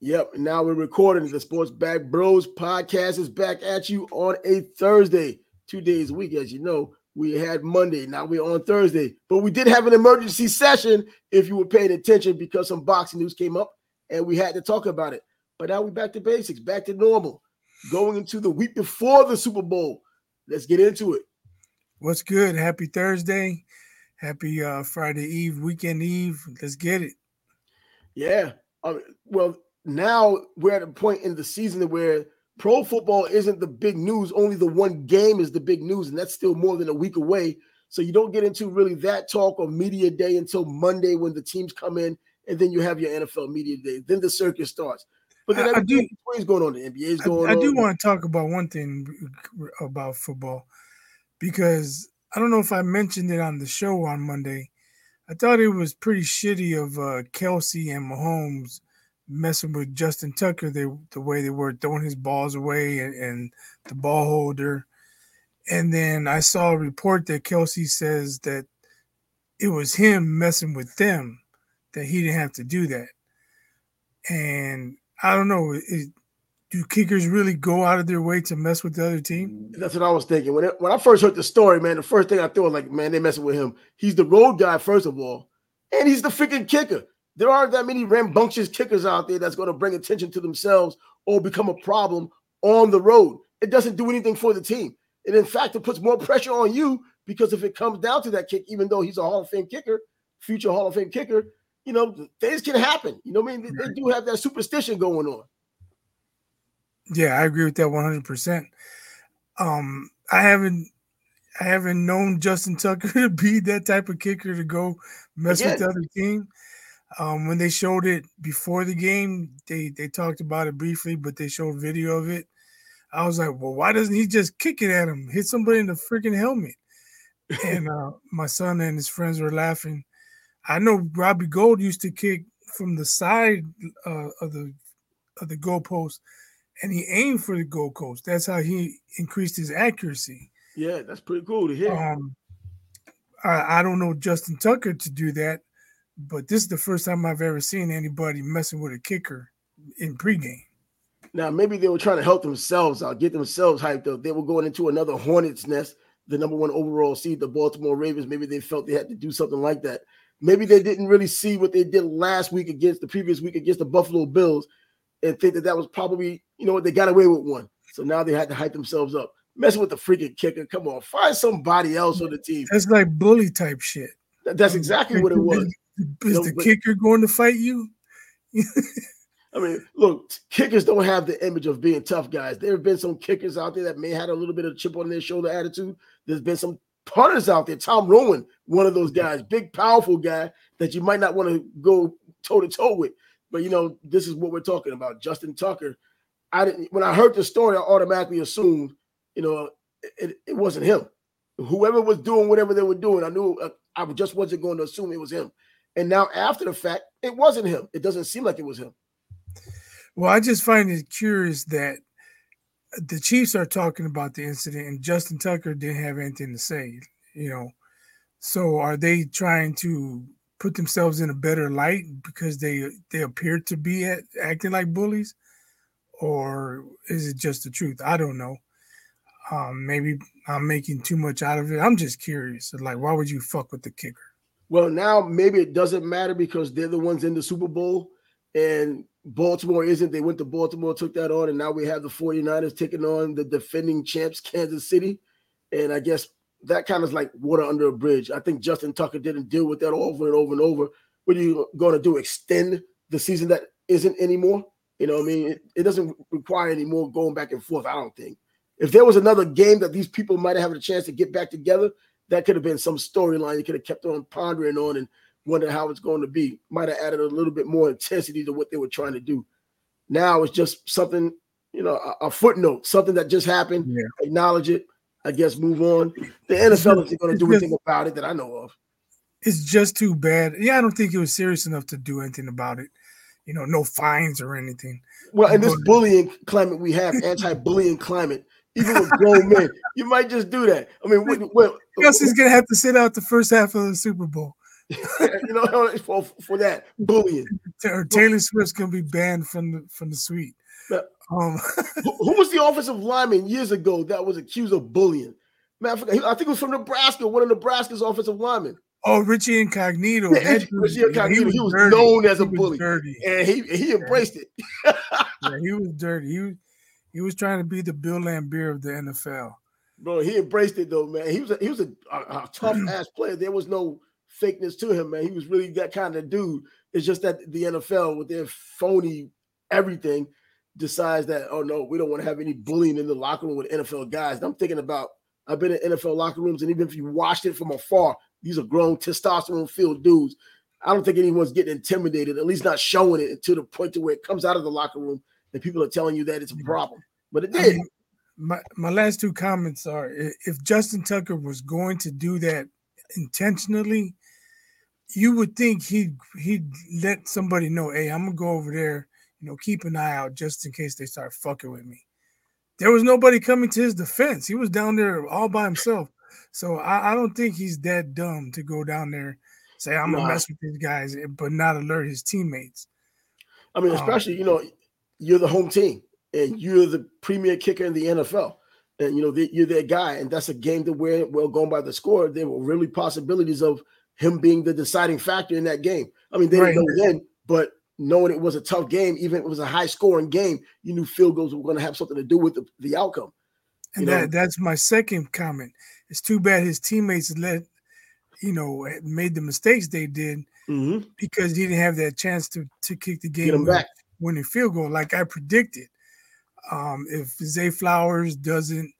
Yep. Now we're recording the Sports Back Bros podcast is back at you on a Thursday, two days a week. As you know, we had Monday. Now we're on Thursday, but we did have an emergency session if you were paying attention because some boxing news came up and we had to talk about it. But now we're back to basics, back to normal, going into the week before the Super Bowl. Let's get into it. What's good? Happy Thursday. Happy uh, Friday Eve, weekend Eve. Let's get it. Yeah. Um, well, now we're at a point in the season where pro football isn't the big news. Only the one game is the big news, and that's still more than a week away. So you don't get into really that talk or media day until Monday when the teams come in, and then you have your NFL media day. Then the circus starts. But then I, I do, what's going on? The NBA's going I, I on. do want to talk about one thing about football because I don't know if I mentioned it on the show on Monday. I thought it was pretty shitty of uh, Kelce and Mahomes messing with Justin Tucker, they the way they were throwing his balls away and, and the ball holder. And then I saw a report that Kelce says that it was him messing with them, that he didn't have to do that. And I don't know, it, do kickers really go out of their way to mess with the other team? That's what I was thinking. When it, when I first heard the story, man, the first thing I thought was like, man, they messing with him. He's the road guy, first of all, and he's the freaking kicker there aren't that many rambunctious kickers out there that's going to bring attention to themselves or become a problem on the road. It doesn't do anything for the team. And in fact, it puts more pressure on you because if it comes down to that kick, even though he's a Hall of Fame kicker, future Hall of Fame kicker, you know, things can happen. You know what I mean? They, they do have that superstition going on. Yeah, I agree with that 100%. Um, I haven't I haven't known Justin Tucker to be that type of kicker to go mess Again, with the other team. Um, when they showed it before the game, they they talked about it briefly, but they showed video of it. I was like, well, why doesn't he just kick it at him, hit somebody in the freaking helmet? and uh, my son and his friends were laughing. I know Robbie Gould used to kick from the side uh, of the of the goalpost, and he aimed for the goalpost. That's how he increased his accuracy. Yeah, that's pretty cool to hear. Um, I, I don't know Justin Tucker to do that but this is the first time I've ever seen anybody messing with a kicker in pregame. Now, maybe they were trying to help themselves out, get themselves hyped up. They were going into another hornet's nest, the number one overall seed, the Baltimore Ravens. Maybe they felt they had to do something like that. Maybe they didn't really see what they did last week against the previous week against the Buffalo Bills and think that that was probably, you know what, they got away with one. So now they had to hype themselves up. Messing with the freaking kicker. Come on, find somebody else on the team. That's like bully type shit. That's exactly what it was. Is no, the but, kicker going to fight you? I mean, look, kickers don't have the image of being tough guys. There have been some kickers out there that may have had a little bit of chip on their shoulder attitude. There's been some punters out there. Tom Rowan, one of those guys, big, powerful guy that you might not want to go toe to toe with. But you know, this is what we're talking about. Justin Tucker. I didn't when I heard the story, I automatically assumed, you know, it, it wasn't him. Whoever was doing whatever they were doing, I knew uh, I just wasn't going to assume it was him. And now after the fact, it wasn't him. It doesn't seem like it was him. Well, I just find it curious that the Chiefs are talking about the incident and Justin Tucker didn't have anything to say, you know. So are they trying to put themselves in a better light because they they appear to be at, acting like bullies or is it just the truth? I don't know. Um, maybe I'm making too much out of it. I'm just curious. Like, why would you fuck with the kicker? Well, now maybe it doesn't matter because they're the ones in the Super Bowl and Baltimore isn't. They went to Baltimore, took that on, and now we have the 49ers taking on the defending champs, Kansas City. And I guess that kind of is like water under a bridge. I think Justin Tucker didn't deal with that over and over and over. What are you going to do? Extend the season that isn't anymore? You know, I mean, it, it doesn't require any more going back and forth. I don't think. If there was another game that these people might have had a chance to get back together, that could have been some storyline you could have kept on pondering on and wonder how it's going to be. Might have added a little bit more intensity to what they were trying to do. Now it's just something, you know, a, a footnote, something that just happened. Yeah. Acknowledge it. I guess move on. The NFL isn't going to do anything about it that I know of. It's just too bad. Yeah, I don't think it was serious enough to do anything about it. You know, no fines or anything. Well, in this bullying climate we have, anti-bullying climate, even with grown men. You might just do that. I mean, what, what, Kelce's gonna have to sit out the first half of the Super Bowl. you know, for, for that bullying. Or Taylor Swift's gonna be banned from the from the suite. Um, who, who, was the offensive lineman years ago that was accused of bullying? Man, I, I think it was from Nebraska, one of Nebraska's offensive linemen. Oh, Richie Incognito. Yeah, Richie Incognito. He was, he was known as a bully, dirty. and he he embraced it. yeah, he was dirty. He was he was trying to be the Bill Laimbeer of the NFL. Bro, he embraced it though, man. He was a, he was a, a, a tough ass player. There was no fakeness to him, man. He was really that kind of dude. It's just that the NFL with their phony everything decides that oh no, we don't want to have any bullying in the locker room with NFL guys. And I'm thinking about I've been in NFL locker rooms, and even if you watched it from afar, these are grown testosterone filled dudes. I don't think anyone's getting intimidated, at least not showing it to the point to where it comes out of the locker room and people are telling you that it's a problem. But it did. I mean, my, my last two comments are if Justin Tucker was going to do that intentionally, you would think he'd he'd let somebody know, hey, I'm gonna go over there, you know, keep an eye out just in case they start fucking with me. There was nobody coming to his defense. He was down there all by himself. So I, I don't think he's that dumb to go down there, say I'm gonna mess with these guys, but not alert his teammates. I mean, um, especially um, you know, you're the home team and you're the premier kicker in the NFL. And you know you're that guy, and that's a game that we're well going by the score. There were really possibilities of him being the deciding factor in that game. I mean, they right. didn't know then, but knowing it was a tough game, even if it was a high scoring game, you knew field goals were going to have something to do with the, the outcome. And that, that's my second comment. It's too bad his teammates let, you know, made the mistakes they did mm-hmm. because he didn't have that chance to to kick the game back. Winning field goal like I predicted. Um, if Zay Flowers doesn't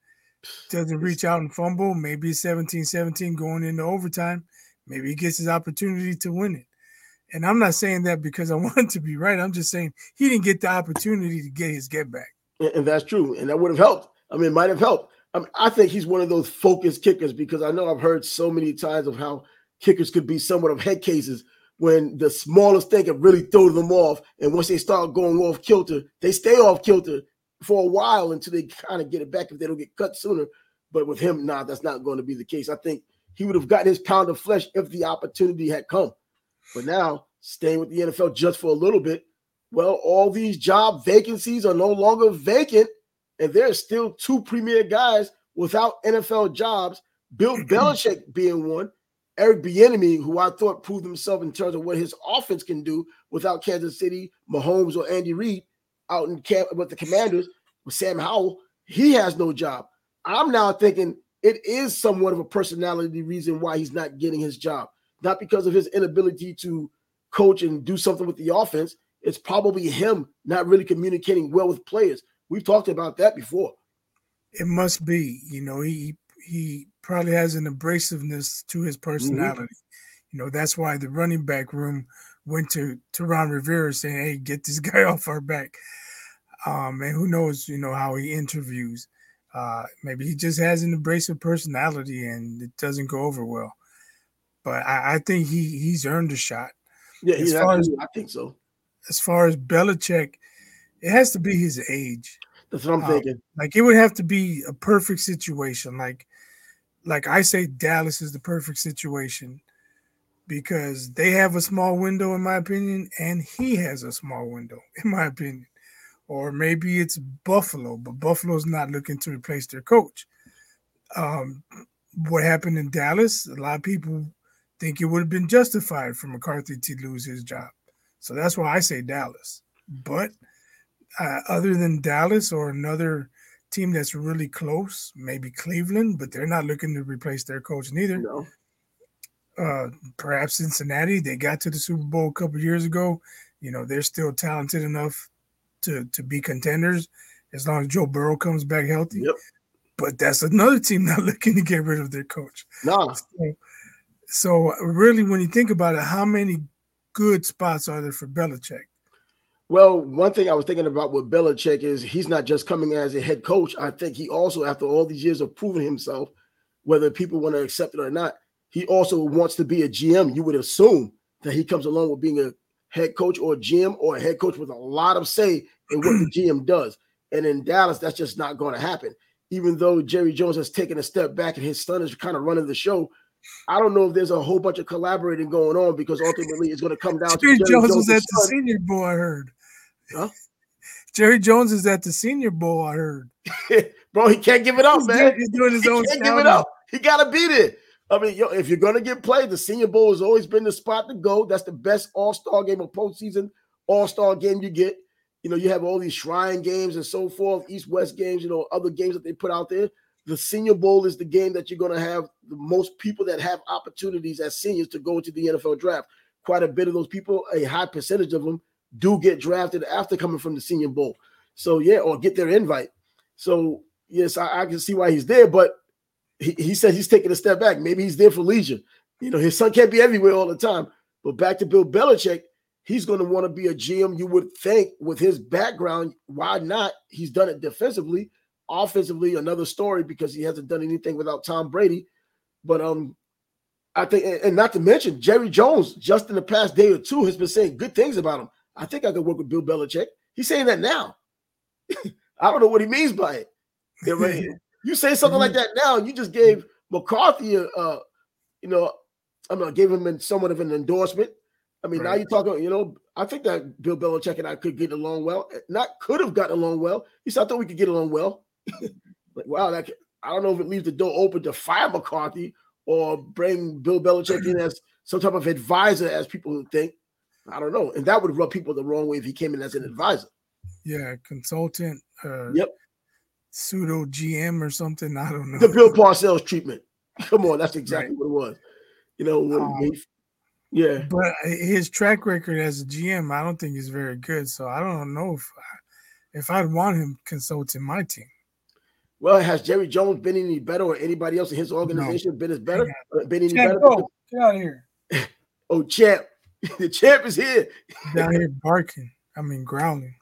doesn't reach out and fumble, maybe 17-17 going into overtime, maybe he gets his opportunity to win it. And I'm not saying that because I want to be right. I'm just saying he didn't get the opportunity to get his get back. And that's true. And that would have helped. I mean, it might have helped. I, mean, I think he's one of those focused kickers because I know I've heard so many times of how kickers could be somewhat of head cases when the smallest thing can really throw them off. And once they start going off kilter, they stay off kilter for a while until they kind of get it back if they don't get cut sooner. But with him, nah, that's not going to be the case. I think he would have gotten his pound of flesh if the opportunity had come. But now, staying with the NFL just for a little bit, well, all these job vacancies are no longer vacant, and there's still two premier guys without NFL jobs. Bill Belichick being one, Eric Bieniemy, who I thought proved himself in terms of what his offense can do without Kansas City, Mahomes, or Andy Reid out in camp with the Commanders with Sam Howell, he has no job. I'm now thinking it is somewhat of a personality reason why he's not getting his job, not because of his inability to coach and do something with the offense. It's probably him not really communicating well with players. We've talked about that before. It must be, you know, he he probably has an abrasiveness to his mm-hmm. personality. Mm-hmm. You know, that's why the running back room went to to Ron Rivera saying, "Hey, get this guy off our back." Um, and who knows, you know, how he interviews. Uh, maybe he just has an abrasive personality and it doesn't go over well. But I, I think he he's earned a shot. Yeah, as far as, I think so. As far as Belichick, it has to be his age. That's what I'm um, thinking. Like it would have to be a perfect situation. Like, like I say, Dallas is the perfect situation because they have a small window, in my opinion, and he has a small window, in my opinion. Or maybe it's Buffalo, but Buffalo's not looking to replace their coach. Um, what happened in Dallas? A lot of people think it would have been justified for McCarthy to lose his job. So that's why I say Dallas. But uh, other than Dallas or another team that's really close, maybe Cleveland, but they're not looking to replace their coach neither. No uh, perhaps Cincinnati. They got to the Super Bowl a couple years ago. You know, they're still talented enough to to be contenders as long as Joe Burrow comes back healthy. Yep. But that's another team not looking to get rid of their coach. No. So, so really, when you think about it, how many good spots are there for Belichick? Well, one thing I was thinking about with Belichick is he's not just coming as a head coach. I think he also, after all these years of proving himself, whether people want to accept it or not, he also wants to be a GM. You would assume that he comes along with being a head coach or a GM or a head coach with a lot of say in what the GM does. And in Dallas, that's just not going to happen. Even though Jerry Jones has taken a step back and his son is kind of running the show, I don't know if there's a whole bunch of collaborating going on because ultimately it's going to come down Jerry to Jerry Jones was at the Senior Bowl. I heard. Huh? Jerry Jones is at the Senior Bowl. I heard. Bro, he can't give it up, he's man. He's doing his he own. Can't give it up. He got to beat it. I mean, yo, if you're gonna get played, the Senior Bowl has always been the spot to go. That's the best All Star game of postseason All Star game you get. You know, you have all these Shrine games and so forth, East West games. You know, other games that they put out there. The Senior Bowl is the game that you're gonna have the most people that have opportunities as seniors to go into the NFL draft. Quite a bit of those people, a high percentage of them, do get drafted after coming from the Senior Bowl. So yeah, or get their invite. So yes, I, I can see why he's there, but he, he said he's taking a step back. Maybe he's there for leisure. You know, his son can't be everywhere all the time. But back to Bill Belichick, he's going to want to be a GM. You would think with his background, why not? He's done it defensively, offensively, another story because he hasn't done anything without Tom Brady. But um, I think, and not to mention Jerry Jones, just in the past day or two, has been saying good things about him. I think I could work with Bill Belichick. He's saying that now. I don't know what he means by it. You say something like that now, you just gave McCarthy a, uh, you know, I'm not giving him somewhat of an endorsement. I mean, right. now you're talking, you know, I think that Bill Belichick and I could get along well. Not could have gotten along well. He said, I thought we could get along well. like, wow, that I don't know if it leaves the door open to fire McCarthy or bring Bill Belichick in as some type of advisor, as people think. I don't know. And that would rub people the wrong way if he came in as an advisor. Yeah, consultant. Uh, yep pseudo GM or something. I don't know. The Bill Parcells treatment. Come on, that's exactly right. what it was. You know, um, he, yeah. But his track record as a GM, I don't think is very good. So I don't know if I, if I'd want him consulting my team. Well, has Jerry Jones been any better, or anybody else in his organization no. been as better? Been any better? Go. Get out of here! oh, champ! the champ is here. Down here barking. I mean, growling.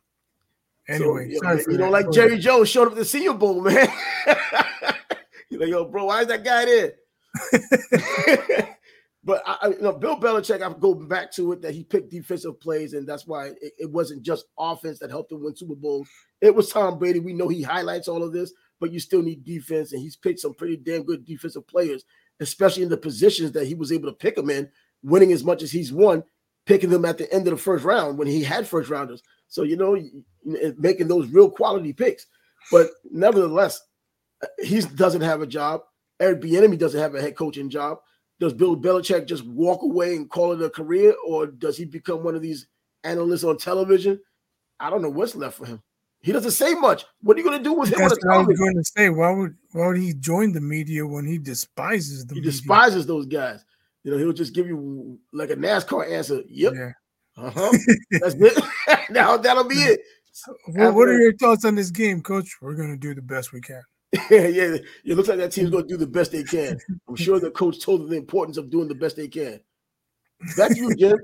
Anyway, so, you, you don't like Jerry Jones showed up at the Senior Bowl, man. You're like, yo, bro, why is that guy there? but I, you know, Bill Belichick, I'm going back to it that he picked defensive plays, and that's why it, it, wasn't just offense that helped him win Super Bowls. It was Tom Brady. We know he highlights all of this, but you still need defense, and he's picked some pretty damn good defensive players, especially in the positions that he was able to pick them in, winning as much as he's won, picking them at the end of the first round when he had first rounders. So you know, making those real quality picks. But nevertheless, he doesn't have a job. Eric Bieniemy doesn't have a head coaching job. Does Bill Belichick just walk away and call it a career, or does he become one of these analysts on television? I don't know what's left for him. He doesn't say much. What are you going to do with him? That's what I was going to say. Why would why would he join the media when he despises the? He media? despises those guys. You know, he'll just give you like a NASCAR answer. Yep. Yeah. Uh huh. That's it. now that'll be it. Well, what are your thoughts on this game, Coach? We're going to do the best we can. yeah, yeah. it looks like that team's going to do the best they can. I'm sure the coach told them the importance of doing the best they can. That's you, Jim.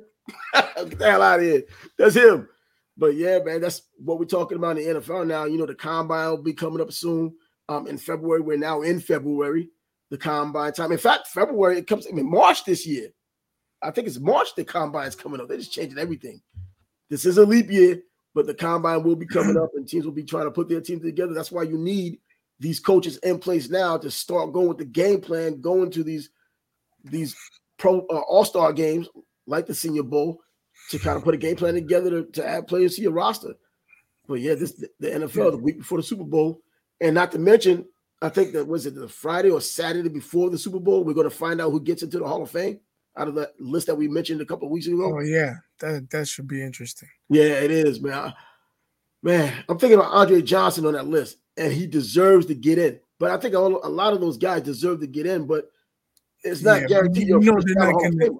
Get the hell out of here. That's him. But yeah, man, that's what we're talking about in the NFL now. You know, the combine will be coming up soon. Um, in February, we're now in February, the combine time. In fact, February it comes in March this year. I think it's March the combine is coming up. They're just changing everything. This is a leap year, but the combine will be coming up and teams will be trying to put their team together. That's why you need these coaches in place now to start going with the game plan, going to these these pro uh, all-star games like the Senior Bowl to kind of put a game plan together to, to add players to your roster. But yeah, this the NFL the week before the Super Bowl, and not to mention, I think that was it the Friday or Saturday before the Super Bowl, we're going to find out who gets into the Hall of Fame out of that list that we mentioned a couple weeks ago. Oh yeah, that that should be interesting. Yeah, it is, man. I, man, I'm thinking about Andre Johnson on that list, and he deserves to get in. But I think a, a lot of those guys deserve to get in, but it's not yeah, guaranteed. You know, they're not, gonna,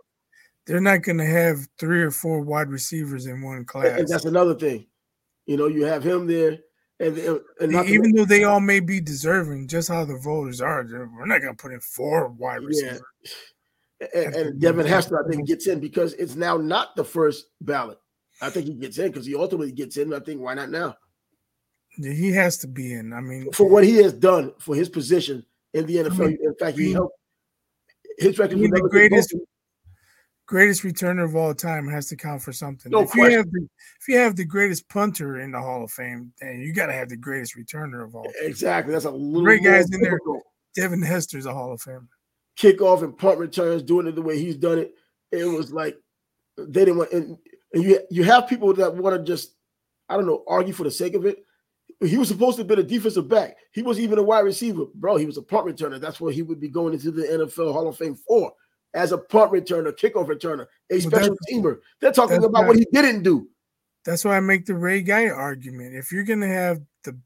they're not gonna have three or four wide receivers in one class. And, and that's another thing. You know, you have him there. And, and even though they all may be deserving, just how the voters are, we're not going to put in four wide receivers. Yeah and, and Devin Hester, I think, gets in because it's now not the first ballot. I think he gets in because he ultimately gets in. I think why not now? He has to be in. I mean, for what he has done for his position in the NFL. I mean, in fact, he helped his record. The greatest, greatest returner of all time has to count for something. No if question. you have the if you have the greatest punter in the Hall of Fame, then you got to have the greatest returner of all. Time. Exactly. That's a little great guys in there. Devin Hester's a Hall of Famer. kickoff and punt returns, doing it the way he's done it. It was like they didn't want, and, and you you have people that want to just, I don't know, argue for the sake of it. He was supposed to be a defensive back. He was even a wide receiver, bro. He was a punt returner. That's what he would be going into the NFL Hall of Fame for, as a punt returner, kickoff returner, a special teamer. They're talking about what he didn't do. That's why I make the Ray Guy argument. If you're gonna have the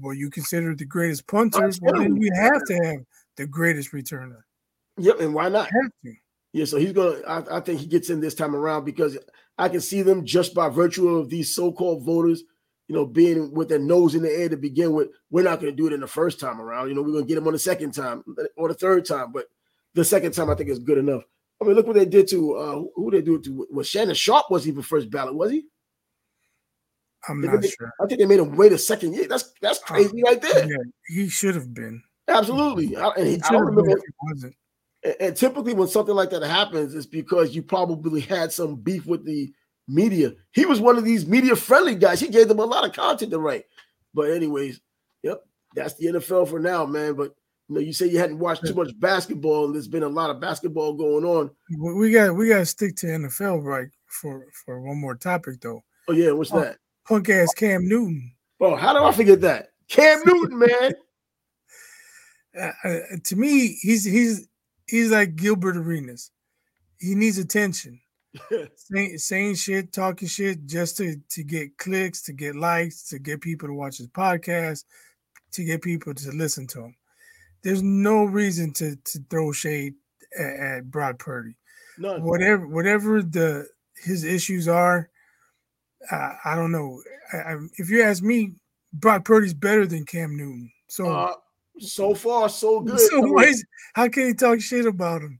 what you consider the greatest punter, well, then you have to have the greatest returner. Yep, and why not? Have to. Yeah, so he's gonna. I, I, think he gets in this time around because I can see them just by virtue of these so-called voters, you know, being with their nose in the air to begin with. We're not gonna do it in the first time around. You know, we're gonna get him on the second time or the third time, but the second time I think is good enough. I mean, look what they did to uh, who they do it to. Was Shannon Sharpe was even first ballot? Was he? I'm not they, sure. I think they made him wait a second year. That's that's crazy uh, right there. Yeah, he should have been. Absolutely. I, and he, I don't remember. He wasn't. And, and typically, when something like that happens, it's because you probably had some beef with the media. He was one of these media friendly guys. He gave them a lot of content to write. But anyways, yep, that's the NFL for now, man. But you know, you say you hadn't watched too much basketball, and there's been a lot of basketball going on. We got we got to stick to NFL right for for one more topic though. Oh yeah, what's oh, that? punk ass Cam Newton. Oh, how do I forget that? Cam Newton, man. Uh, uh, to me, he's he's he's like Gilbert Arenas. He needs attention. saying, saying shit, talking shit just to, to get clicks, to get likes, to get people to watch his podcast, to get people to listen to him. There's no reason to to throw shade at, at Brock Purdy. None. Whatever whatever the his issues are, uh, I don't know. I, I, if you ask me, Brock Purdy's better than Cam Newton. So uh, so far, so good. So why is, how can he talk shit about him?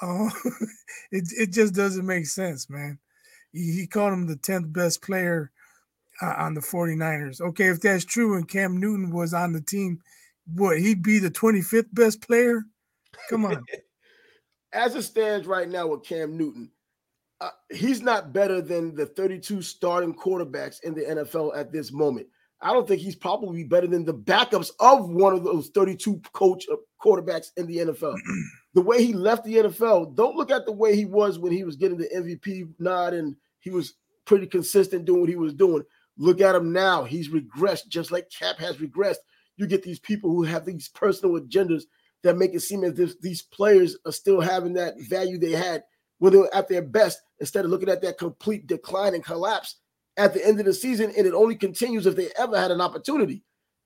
Uh, it it just doesn't make sense, man. He, he called him the tenth best player uh, on the 49ers. Okay, if that's true, and Cam Newton was on the team, what he'd be the 25th best player? Come on. As it stands right now with Cam Newton, uh, he's not better than the 32 starting quarterbacks in the NFL at this moment. I don't think he's probably better than the backups of one of those 32 coach uh, quarterbacks in the NFL. the way he left the NFL, don't look at the way he was when he was getting the MVP nod and he was pretty consistent doing what he was doing. Look at him now. He's regressed just like Cap has regressed. You get these people who have these personal agendas that make it seem as if these players are still having that value they had when they were at their best instead of looking at that complete decline and collapse at the end of the season. And it only continues if they ever had an opportunity.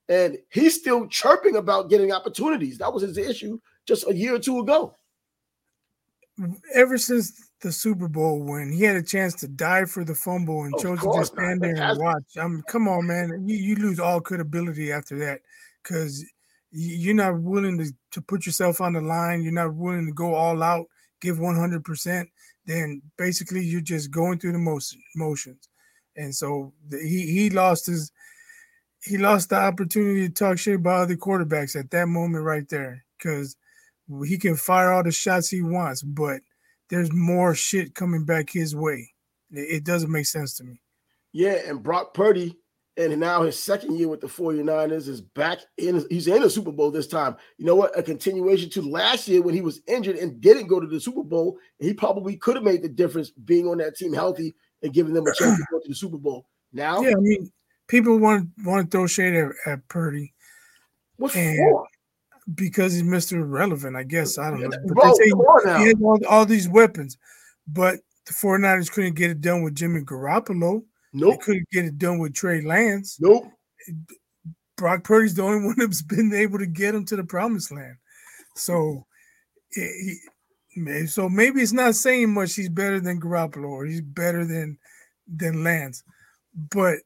And he's still chirping about getting opportunities. That was his issue just a year or two ago. Ever since the Super Bowl when he had a chance to die for the fumble and of chose to just stand there and watch. I mean, come on, man. You, you lose all credibility after that because you're not willing to, to put yourself on the line. You're not willing to go all out, give 100% then basically you're just going through the motion, motions. And so the, he he lost his he lost the opportunity to talk shit about other quarterbacks at that moment right there because he can fire all the shots he wants, but there's more shit coming back his way. It, doesn't make sense to me. Yeah, and Brock Purdy and now his second year with the 49ers is back in he's in the Super Bowl this time. You know what? A continuation to last year when he was injured and didn't go to the Super Bowl. He probably could have made the difference being on that team healthy and giving them a chance to go to the Super Bowl. Now, yeah, I mean, people want want to throw shade at, at Purdy. What for? Because he's Mr. Relevant, I guess. I don't know. But Bro, they say he, has all, all these weapons, but the 49ers couldn't get it done with Jimmy Garoppolo. Nope. They couldn't get it done with Trey Lance. Nope. Brock Purdy's the only one that's been able to get him to the promised land. So, he, so maybe it's not saying much. He's better than Garoppolo or he's better than than Lance, but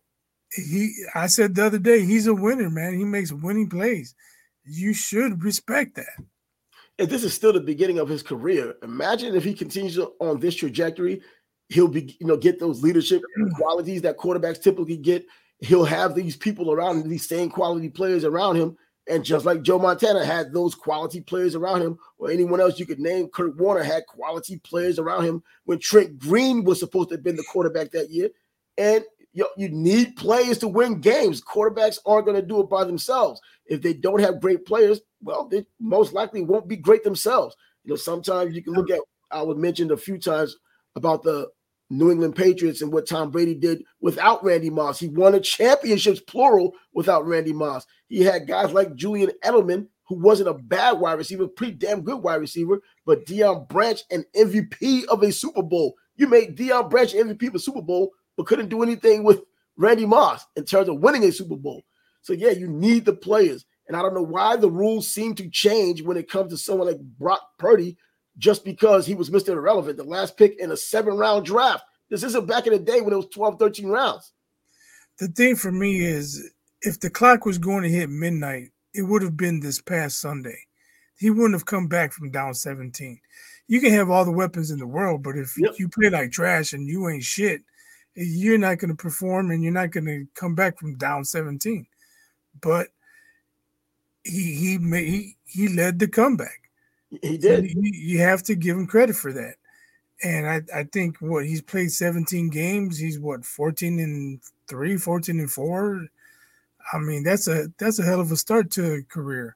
he. I said the other day he's a winner, man. He makes winning plays. You should respect that. If this is still the beginning of his career, imagine if he continues on this trajectory he'll be, you know, get those leadership mm. qualities that quarterbacks typically get. He'll have these people around him, these same quality players around him. And just like Joe Montana had those quality players around him, or anyone else you could name, Kurt Warner had quality players around him when Trent Green was supposed to have been the quarterback that year. And you, you need players to win games. Quarterbacks aren't going to do it by themselves. If they don't have great players, well, they most likely won't be great themselves. You know, sometimes you can look at I was mentioned a few times about the New England Patriots and what Tom Brady did without Randy Moss. He won a championships plural without Randy Moss. He had guys like Julian Edelman, who wasn't a bad wide receiver, pretty damn good wide receiver, but Deion Branch, an MVP of a Super Bowl. You made Deion Branch MVP of a Super Bowl, but couldn't do anything with Randy Moss in terms of winning a Super Bowl. So yeah, you need the players. And I don't know why the rules seem to change when it comes to someone like Brock Purdy, just because he was Mr. Irrelevant, the last pick in a seven round draft. This isn't back in the day when it was 12, 13 rounds. The thing for me is if the clock was going to hit midnight, it would have been this past Sunday. He wouldn't have come back from down 17. You can have all the weapons in the world, but if yep. you play like trash and you ain't shit, you're not going to perform and you're not going to come back from down 17. But he he made, he, he led the comeback. He did. You, you have to give him credit for that. And I, I think what he's played 17 games, he's what 14 and 3, 14 and 4. I mean, that's a that's a hell of a start to a career.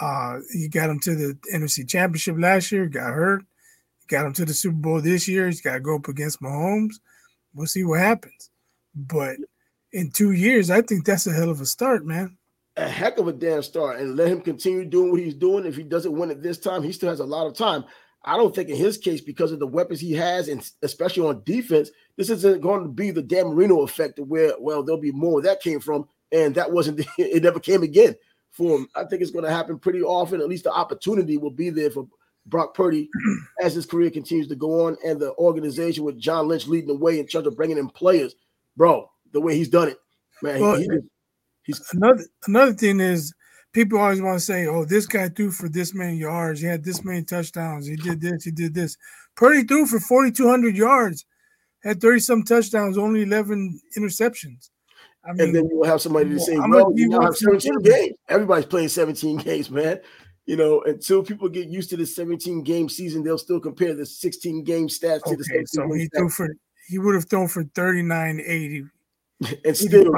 Uh, he got him to the NFC Championship last year, got hurt. Got him to the Super Bowl this year. He's got to go up against Mahomes. We'll see what happens. But in two years, I think that's a hell of a start, man a heck of a damn start and let him continue doing what he's doing. If he doesn't win it this time, he still has a lot of time. I don't think in his case, because of the weapons he has, and especially on defense, this isn't going to be the Dan Marino effect where, well, there'll be more that came from. And that wasn't, it never came again for him. I think it's going to happen pretty often. At least the opportunity will be there for Brock Purdy as his career continues to go on. And the organization with John Lynch leading the way in terms of bringing in players, bro, the way he's done it, man, well, he, he He's another another thing is people always want to say, "Oh, this guy threw for this many yards. He had this many touchdowns. He did this. He did this." Purdy threw for forty two hundred yards, had thirty some touchdowns, only eleven interceptions. I mean, and then you'll have somebody to say, "Well, you have seventeen games. Everybody's playing seventeen games, man." You know, until people get used to the 17 game season, they'll still compare the 16 game stats okay, to the so he threw for he would have thrown for 39 80 and still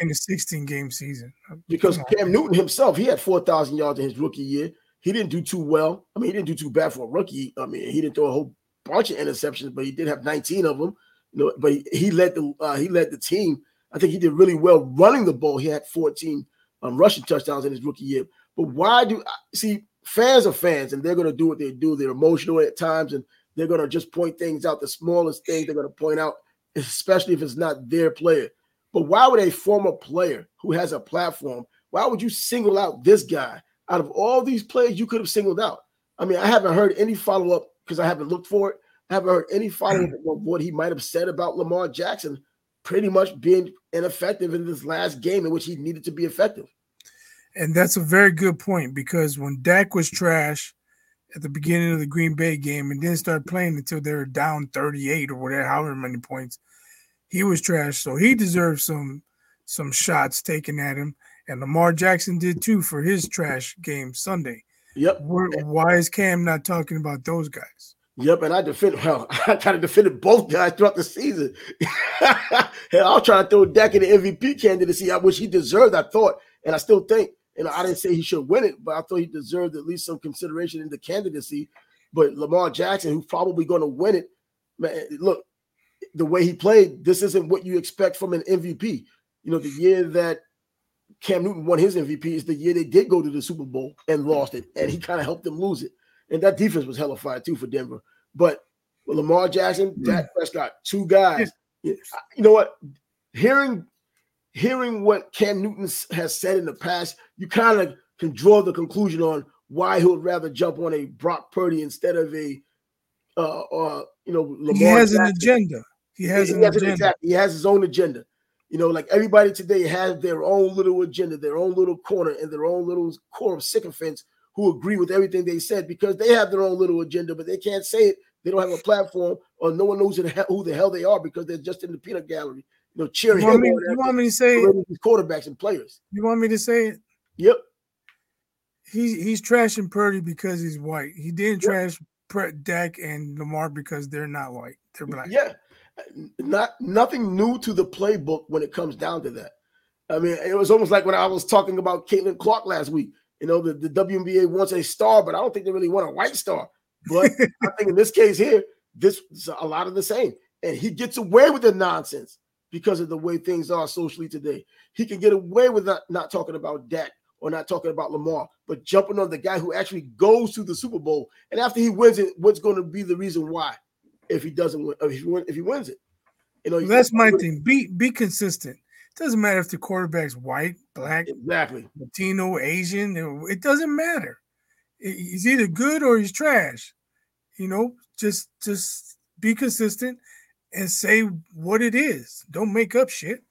in the 16 game season. Because Cam Newton himself, he had 4,000 yards in his rookie year. He didn't do too well. I mean, he didn't do too bad for a rookie. I mean, he didn't throw a whole bunch of interceptions, but he did have 19 of them. You know, but he, he led the uh, he led the team. I think he did really well running the ball. He had 14 um, rushing touchdowns in his rookie year. But why do see fans are fans and they're going to do what they do. They're emotional at times and they're going to just point things out. The smallest things they're going to point out, especially if it's not their player. But why would a former player who has a platform, why would you single out this guy out of all these players you could have singled out? I mean, I haven't heard any follow up because I haven't looked for it. I haven't heard any follow up of what he might have said about Lamar Jackson pretty much being ineffective in this last game in which he needed to be effective. And that's a very good point because when Dak was trash at the beginning of the Green Bay game and didn't start playing until they were down 38 or whatever, however many points, he was trash, so he deserved some some shots taken at him. And Lamar Jackson did too for his trash game Sunday. Yep. Why is Cam not talking about those guys? Yep, and I defend well, I kind of defended both guys throughout the season. Hell, I'll try to throw Dak in the MVP candidacy, which he deserved, I thought, and I still think. You know, I didn't say he should win it, but I thought he deserved at least some consideration in the candidacy. But Lamar Jackson, who's probably going to win it, man, look, the way he played, this isn't what you expect from an MVP. You know, the year that Cam Newton won his MVP is the year they did go to the Super Bowl and lost it, and he kind of helped them lose it. And that defense was hella fire too for Denver. But Lamar Jackson. Dak hmm. Prescott, two guys. You know what? Hearing hearing what Cam Newton has said in the past, you kind of can draw the conclusion on why he would rather jump on a Brock Purdy instead of a uh, uh you know Lamar he has Jackson. an agenda. He has, he, an, he has agenda. An he has his own agenda. You know, like everybody today has their own little agenda, their own little corner, and their own little core of sycophants who agree with everything they said because they have their own little agenda, but they can't say it. They don't have a platform, or no one knows who the hell, who the hell they are because they're just in the peanut gallery. You know, cheering. You want, me, you want me to say quarterbacks and players? You want me to say it? Yep. He's he's trashing Purdy because he's white. He didn't yep. trash Dak and Lamar because they're not white. They're black. Yeah not nothing new to the playbook when it comes down to that. I mean, it was almost like when I was talking about Caitlin Clark last week. You know, the, the WNBA wants a star, but I don't think they really want a white star. But I think in this case here, this is a lot of the same. And he gets away with the nonsense because of the way things are socially today. He can get away with not, not talking about Dak or not talking about Lamar, but jumping on the guy who actually goes to the Super Bowl. And after he wins it, what's going to be the reason why? If he doesn't win, if he, win, if he wins it, you know, that's my thing. Be be consistent. It doesn't matter if the quarterback's white, black, exactly, Latino, Asian. It doesn't matter. He's either good or he's trash. You know, just just be consistent and say what it is. Don't make up shit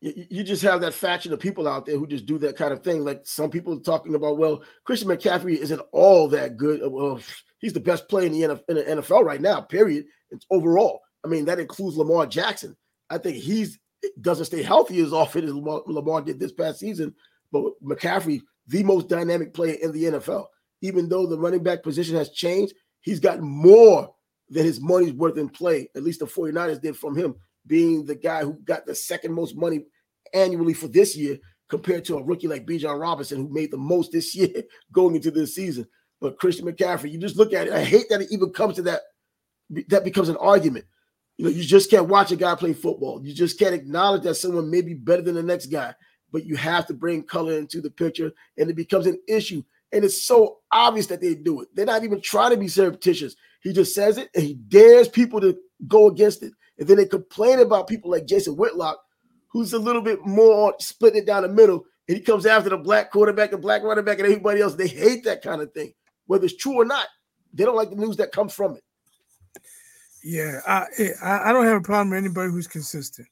you just have that faction of people out there who just do that kind of thing. Like some people talking about, well, Christian McCaffrey isn't all that good. Well, he's the best player in the NFL right now. Period. It's overall. I mean, that includes Lamar Jackson. I think he's doesn't stay healthy as often as Lamar, Lamar did this past season. But McCaffrey, the most dynamic player in the NFL, even though the running back position has changed, he's gotten more than his money's worth in play. At least the 49ers did from him being the guy who got the second most money annually for this year compared to a rookie like Bijan Robinson who made the most this year going into this season. But Christian McCaffrey, you just look at it. I hate that it even comes to that. That becomes an argument. You know, you just can't watch a guy play football. You just can't acknowledge that someone may be better than the next guy. But you have to bring color into the picture, and it becomes an issue. And it's so obvious that they do it. They're not even trying to be surreptitious. He just says it, and he dares people to go against it. And then they complain about people like Jason Whitlock, who's a little bit more splitting it down the middle, and he comes after the black quarterback, the black running back, and everybody else. They hate that kind of thing, whether it's true or not. They don't like the news that comes from it. Yeah, I I don't have a problem with anybody who's consistent.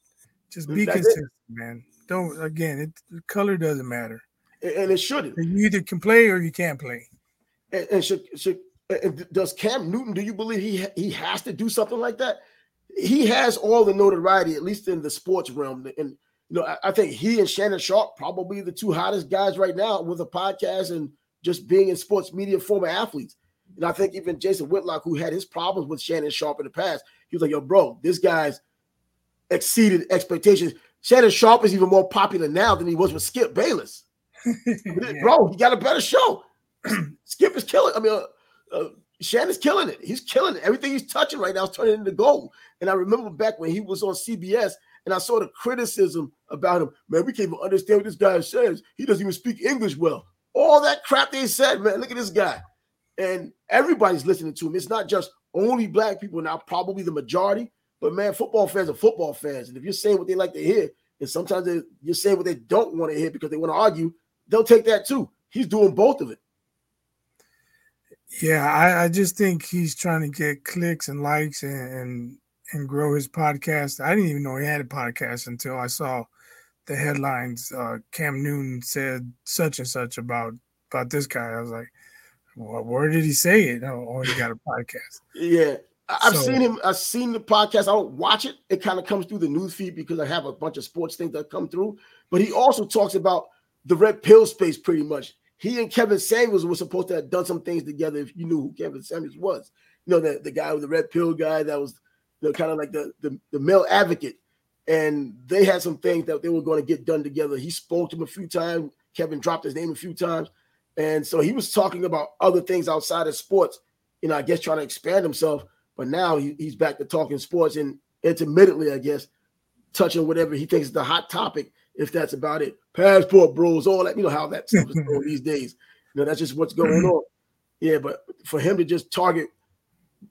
Just be That's consistent, it. man. Don't again, it the color doesn't matter, and it shouldn't. You either can play or you can't play. And, and should should and does Cam Newton? Do you believe he he has to do something like that? he has all the notoriety, at least in the sports realm. And you know, I, I, think he and Shannon Sharpe probably the two hottest guys right now with a podcast and just being in sports media, former athletes. And I think even Jason Whitlock, who had his problems with Shannon Sharpe in the past, he was like, "Yo, bro, this guy's exceeded expectations." Shannon Sharp is even more popular now than he was with Skip Bayless. yeah. Bro, he got a better show. Skip is killing. I mean, uh, uh, Shannon's killing it. He's killing it. Everything he's touching right now is turning into gold. And I remember back when he was on CBS and I saw the criticism about him. Man, we can't even understand what this guy says. He doesn't even speak English well. All that crap they said, man. Look at this guy. And everybody's listening to him. It's not just only black people now, probably the majority. But man, football fans are football fans. And if you're saying what they like to hear, and sometimes they, you're saying what they don't want to hear because they want to argue, they'll take that too. He's doing both of it. Yeah, I, I just think he's trying to get clicks and likes and, and and grow his podcast. I didn't even know he had a podcast until I saw the headlines. Uh, Cam Newton said such and such about about this guy. I was like, well, where did he say it? Oh, oh he got a podcast. yeah. I've so, seen him. I've seen the podcast. I don't watch it. It kind of comes through the news feed because I have a bunch of sports things that come through. But he also talks about the red pill space pretty much he and Kevin Samuels were supposed to have done some things together. If you knew who Kevin Samuels was, you know the, the guy with the red pill guy that was the kind of like the, the the male advocate, and they had some things that they were going to get done together. He spoke to him a few times. Kevin dropped his name a few times, and so he was talking about other things outside of sports. You know, I guess trying to expand himself. But now he, he's back to talking sports and intermittently, I guess, touching whatever he thinks is the hot topic if that's about it. Passport bros, all that, you know how that stuff is going these days. You know, that's just what's going on. Yeah, but for him to just target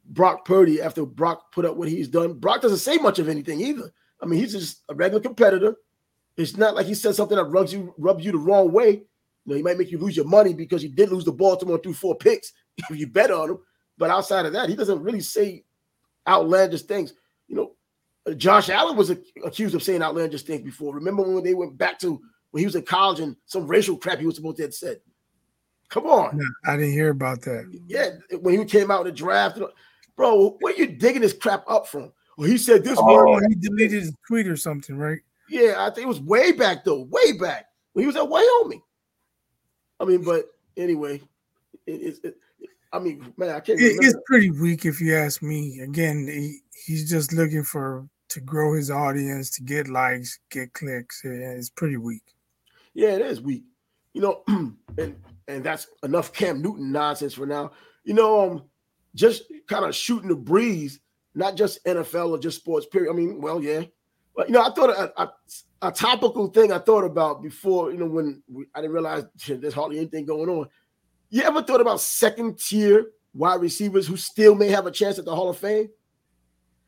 Brock Purdy after Brock put up what he's done, Brock doesn't say much of anything either. I mean, he's just a regular competitor. It's not like he said something that rubs you rubs you the wrong way. You know, he might make you lose your money because you did lose the Baltimore through four picks if you bet on him. But outside of that, he doesn't really say outlandish things. You know, Josh Allen was accused of saying outlandish things before. Remember when they went back to when he was in college and some racial crap he was supposed to have said? Come on. No, I didn't hear about that. Yeah, when he came out in the draft, bro, where you digging this crap up from? Well, he said this. Oh, word. he deleted his tweet or something, right? Yeah, I think it was way back though, way back when he was at Wyoming. I mean, but anyway, it, it, I mean, man, I can't. It, it's pretty weak if you ask me. Again, he, he's just looking for to grow his audience, to get likes, get clicks. It's pretty weak. Yeah, it is weak. you know, and and that's enough Cam Newton nonsense for now. You know, um, just kind of shooting the breeze, not just NFL or just sports. Period. I mean, well, yeah, but you know, I thought a, a, a topical thing I thought about before. You know, when we, I didn't realize there's hardly anything going on. You ever thought about second tier wide receivers who still may have a chance at the Hall of Fame?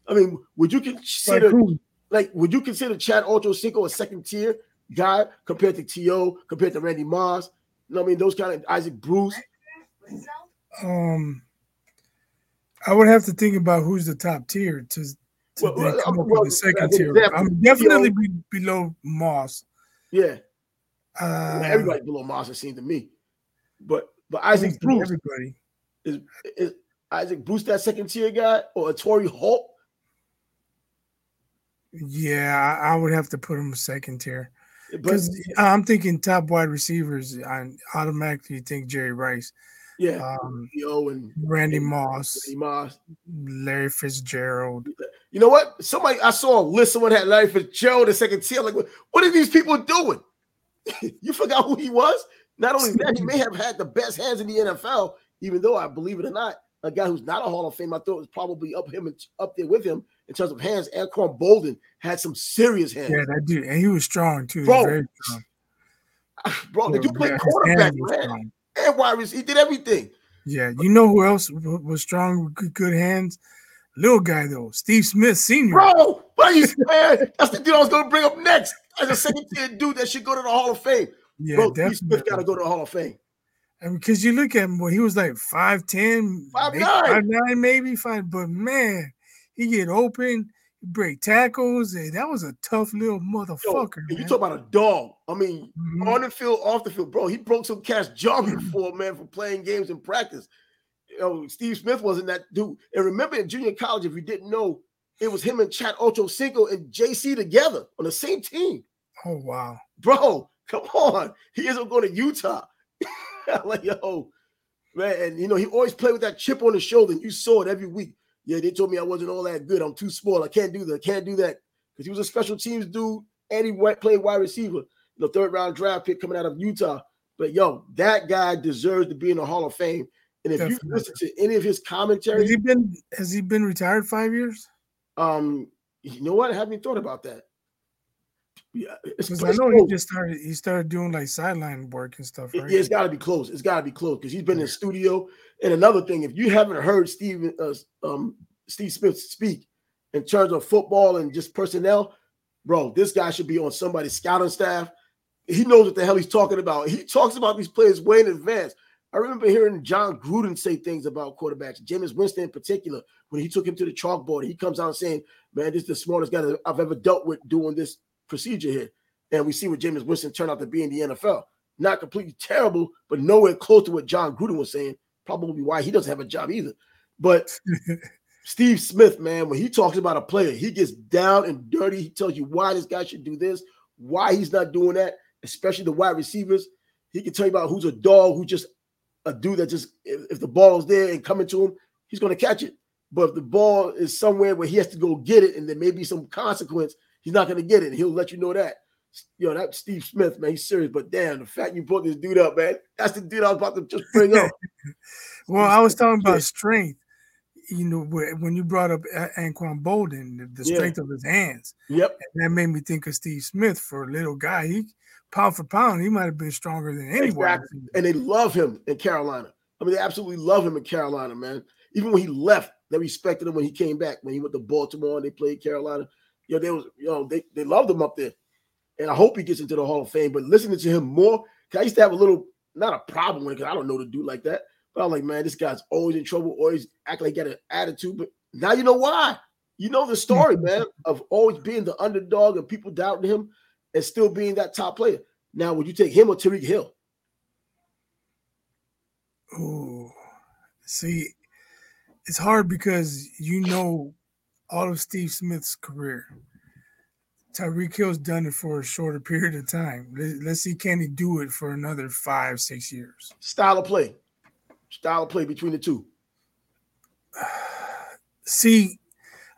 I mean, would you consider like, would you consider Chad Ochocinco a second tier guy compared to T.O., compared to Randy Moss? You know what I mean? Those kind of Isaac Bruce. Um, I would have to think about who's the top tier to, to well, well, come up well, with the second tier. I'm definitely be below Moss. Yeah. Uh, everybody below Moss, it seemed to me. But but Isaac Bruce, everybody is, is Isaac Bruce that second tier guy or a Torry Holt? Yeah, I would have to put him second tier because I'm thinking top wide receivers. I automatically think Jerry Rice. Yeah, um, Yo and Randy Moss, Randy Moss, Larry Fitzgerald. You know what? Somebody I saw a list. Someone had Larry Fitzgerald in second tier. Like, what, what are these people doing? you forgot who he was. Not only that, he may have had the best hands in the NFL. Even though I believe it or not, a guy who's not a Hall of Fame, I thought was probably up him and, up there with him in terms of hands. Anquan Boldin had some serious hands. Yeah, that dude, and he was strong too. Bro, very strong. bro, did you play quarterback, man? And wide receiver, he did everything. Yeah, you know who else was strong with good, good hands? Little guy though, Steve Smith Senior. Bro, what are you man? That's the dude I was going to bring up next as a second tier dude that should go to the Hall of Fame. Yeah, Bro, definitely. Steve Smith got to go to the Hall of Fame. And because you look at him, well, he was like 5'10, 5'9, maybe five, but man, he get open, break tackles, and that was a tough little motherfucker. Yo, you talk about a dog. I mean, mm-hmm. on the field, off the field, bro. He broke some cats' jaw for man, for playing games in practice. You know, Steve Smith wasn't that dude. And remember in junior college, if you didn't know, it was him and Chad Ochocinco and JC together on the same team. Oh wow, bro, come on. He isn't going to Utah. like, yo, man, and you know, he always played with that chip on his shoulder, and you saw it every week. Yeah, they told me I wasn't all that good. I'm too small. I can't do that. I can't do that. Because he was a special teams dude and he played wide receiver. The third round draft pick coming out of Utah. But yo, that guy deserves to be in the Hall of Fame. And if Definitely. you listen to any of his commentary, has he been has he been retired five years? Um, you know what? I haven't thought about that. Yeah, because I know close. he just started. He started doing like sideline work and stuff. Right? Yeah, it's got to be close. It's got to be close because he's been in the studio. And another thing, if you haven't heard Steve uh, um, Steve Smith speak in terms of football and just personnel, bro, this guy should be on somebody's scouting staff. He knows what the hell he's talking about. He talks about these players way in advance. I remember hearing Jon Gruden say things about quarterbacks, Jameis Winston in particular, when he took him to the chalkboard. He comes out saying, Man, this is the smartest guy I've ever dealt with doing this procedure here. And we see what Jameis Winston turned out to be in the NFL. Not completely terrible, but nowhere close to what Jon Gruden was saying. Probably why he doesn't have a job either. But Steve Smith, man, when he talks about a player, he gets down and dirty. He tells you why this guy should do this, why he's not doing that, especially the wide receivers. He can tell you about who's a dog, who's just a dude that just, if, if the ball is there and coming to him, he's going to catch it. But if the ball is somewhere where he has to go get it and there may be some consequence, He's not going to get it. He'll let you know that. Yo, that Steve Smith, man, he's serious. But damn, the fact you brought this dude up, man, that's the dude I was about to just bring up. well, I was talking about strength. You know, when you brought up Anquan Boldin, the, strength yeah. of his hands. Yep. And that made me think of Steve Smith for a little guy. He pound for pound, he might have been stronger than anyone. Exactly. And they love him in Carolina. I mean, they absolutely love him in Carolina, man. Even when he left, they respected him when he came back. When he went to Baltimore and they played Carolina, you know, they was, you know, they, they loved him up there. And I hope he gets into the Hall of Fame. But listening to him more, I used to have a little, not a problem with it, because I don't know to do like that. But I'm like, man, this guy's always in trouble, always act like he got an attitude. But now you know why. You know the story, man, of always being the underdog and people doubting him and still being that top player. Now, would you take him or Tyreek Hill? Oh, see, it's hard because you know all of Steve Smith's career. Tyreek Hill's done it for a shorter period of time. Let's see, can he do it for another five, six years? Style of play, style of play between the two. See,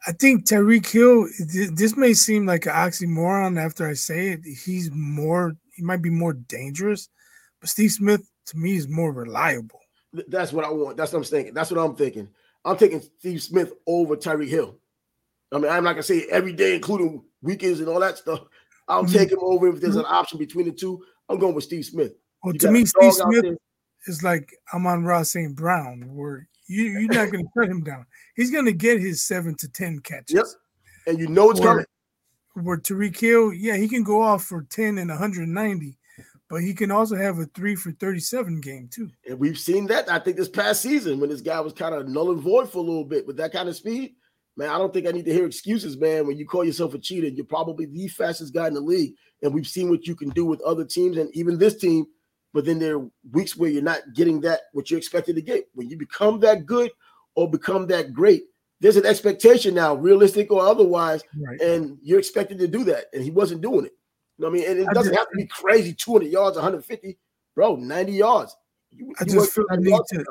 I think Tyreek Hill. This may seem like an oxymoron after I say it. He's more. He might be more dangerous, But Steve Smith to me is more reliable. That's what I want. That's what I'm thinking. That's what I'm thinking. I'm taking Steve Smith over Tyreek Hill. I mean, I'm not gonna say every day, including weekends and all that stuff. I'll mm-hmm. take him over if there's an option between the two. I'm going with Steve Smith. Well, you to me, Steve Smith is like Amon-Ra St. Brown, where you, you're not going to cut him down. He's going to get his seven to 10 catches. Yep. And you know it's where, coming. Where Tyreek Hill, yeah, he can go off for 10 and 190, but he can also have a three for 37 game, too. And we've seen that, I think, this past season when this guy was kind of null and void for a little bit with that kind of speed. Man, I don't think I need to hear excuses, man. When you call yourself a cheater, you're probably the fastest guy in the league. And we've seen what you can do with other teams and even this team – but then there are weeks where you're not getting that what you're expected to get. When you become that good or become that great, there's an expectation now, realistic or otherwise, right. and you're expected to do that. And he wasn't doing it. You know what I mean? And it I doesn't just, have to be crazy 200 yards, 150, bro, 90 yards. You, I just feel the need to.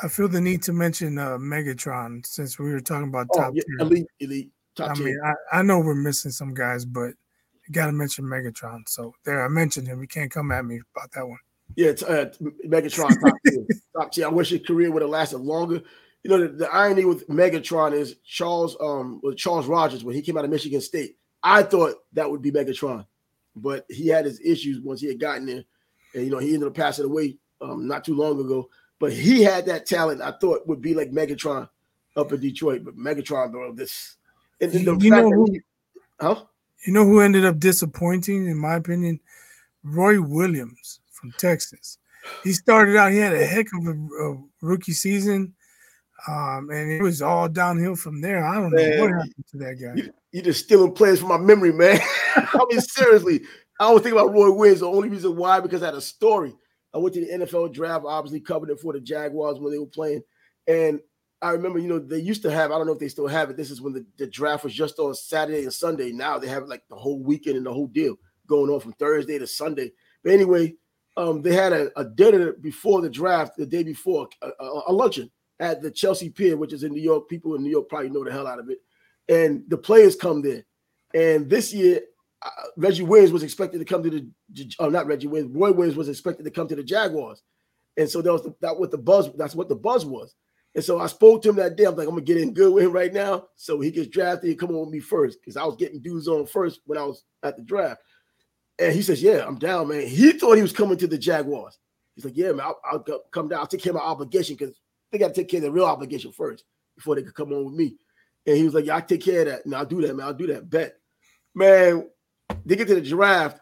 I feel the need to mention uh, Megatron since we were talking about oh, top yeah, tier. elite, elite. Top I mean, I, I know we're missing some guys, but you got to mention Megatron. So there, I mentioned him. You can't come at me about that one. Yeah, it's, uh, Megatron top tier. top tier. I wish his career would have lasted longer. You know, the, the, irony with Megatron is Charles, um, with Charles Rogers when he came out of Michigan State. I thought that would be Megatron, but he had his issues once he had gotten there, and you know he ended up passing away um, not too long ago. But he had that talent. I thought would be like Megatron up in Detroit, but Megatron, bro, this. And, and the you fact know who, he, huh? You know who ended up disappointing, in my opinion? Roy Williams from Texas. He started out, he had a heck of a, a rookie season. Um, and it was all downhill from there. I don't man, know what happened to that guy. You, you just stealing players from my memory, man. I mean, seriously, I was thinking about Roy Williams. The only reason why because I had a story. I went to the NFL draft, obviously covered it for the Jaguars when they were playing, and I remember, you know, they used to have, I don't know if they still have it. This is when the, the draft was just on Saturday and Sunday. Now they have like the whole weekend and the whole deal going on from Thursday to Sunday. But anyway, um, they had a, a, dinner before the draft, the day before, a, a, a, luncheon at the Chelsea Pier, which is in New York. People in New York probably know the hell out of it. And the players come there. And this year, uh, Reggie Williams was expected to come to the, oh, not Reggie Williams, Roy Williams was expected to come to the Jaguars. And so that was the, that what the buzz, that's what the buzz was. And so I spoke to him that day. I'm like, I'm gonna get in good with him right now. So he gets drafted and come on with me first. Because I was getting dudes on first when I was at the draft. And he says, Yeah, I'm down, man. He thought he was coming to the Jaguars. He's like, Yeah, man, I'll, I'll come down. I'll take care of my obligation because they got to take care of the real obligation first before they could come on with me. And he was like, Yeah, I take care of that. And I'll do that, man. I'll do that. Bet. Man, they get to the draft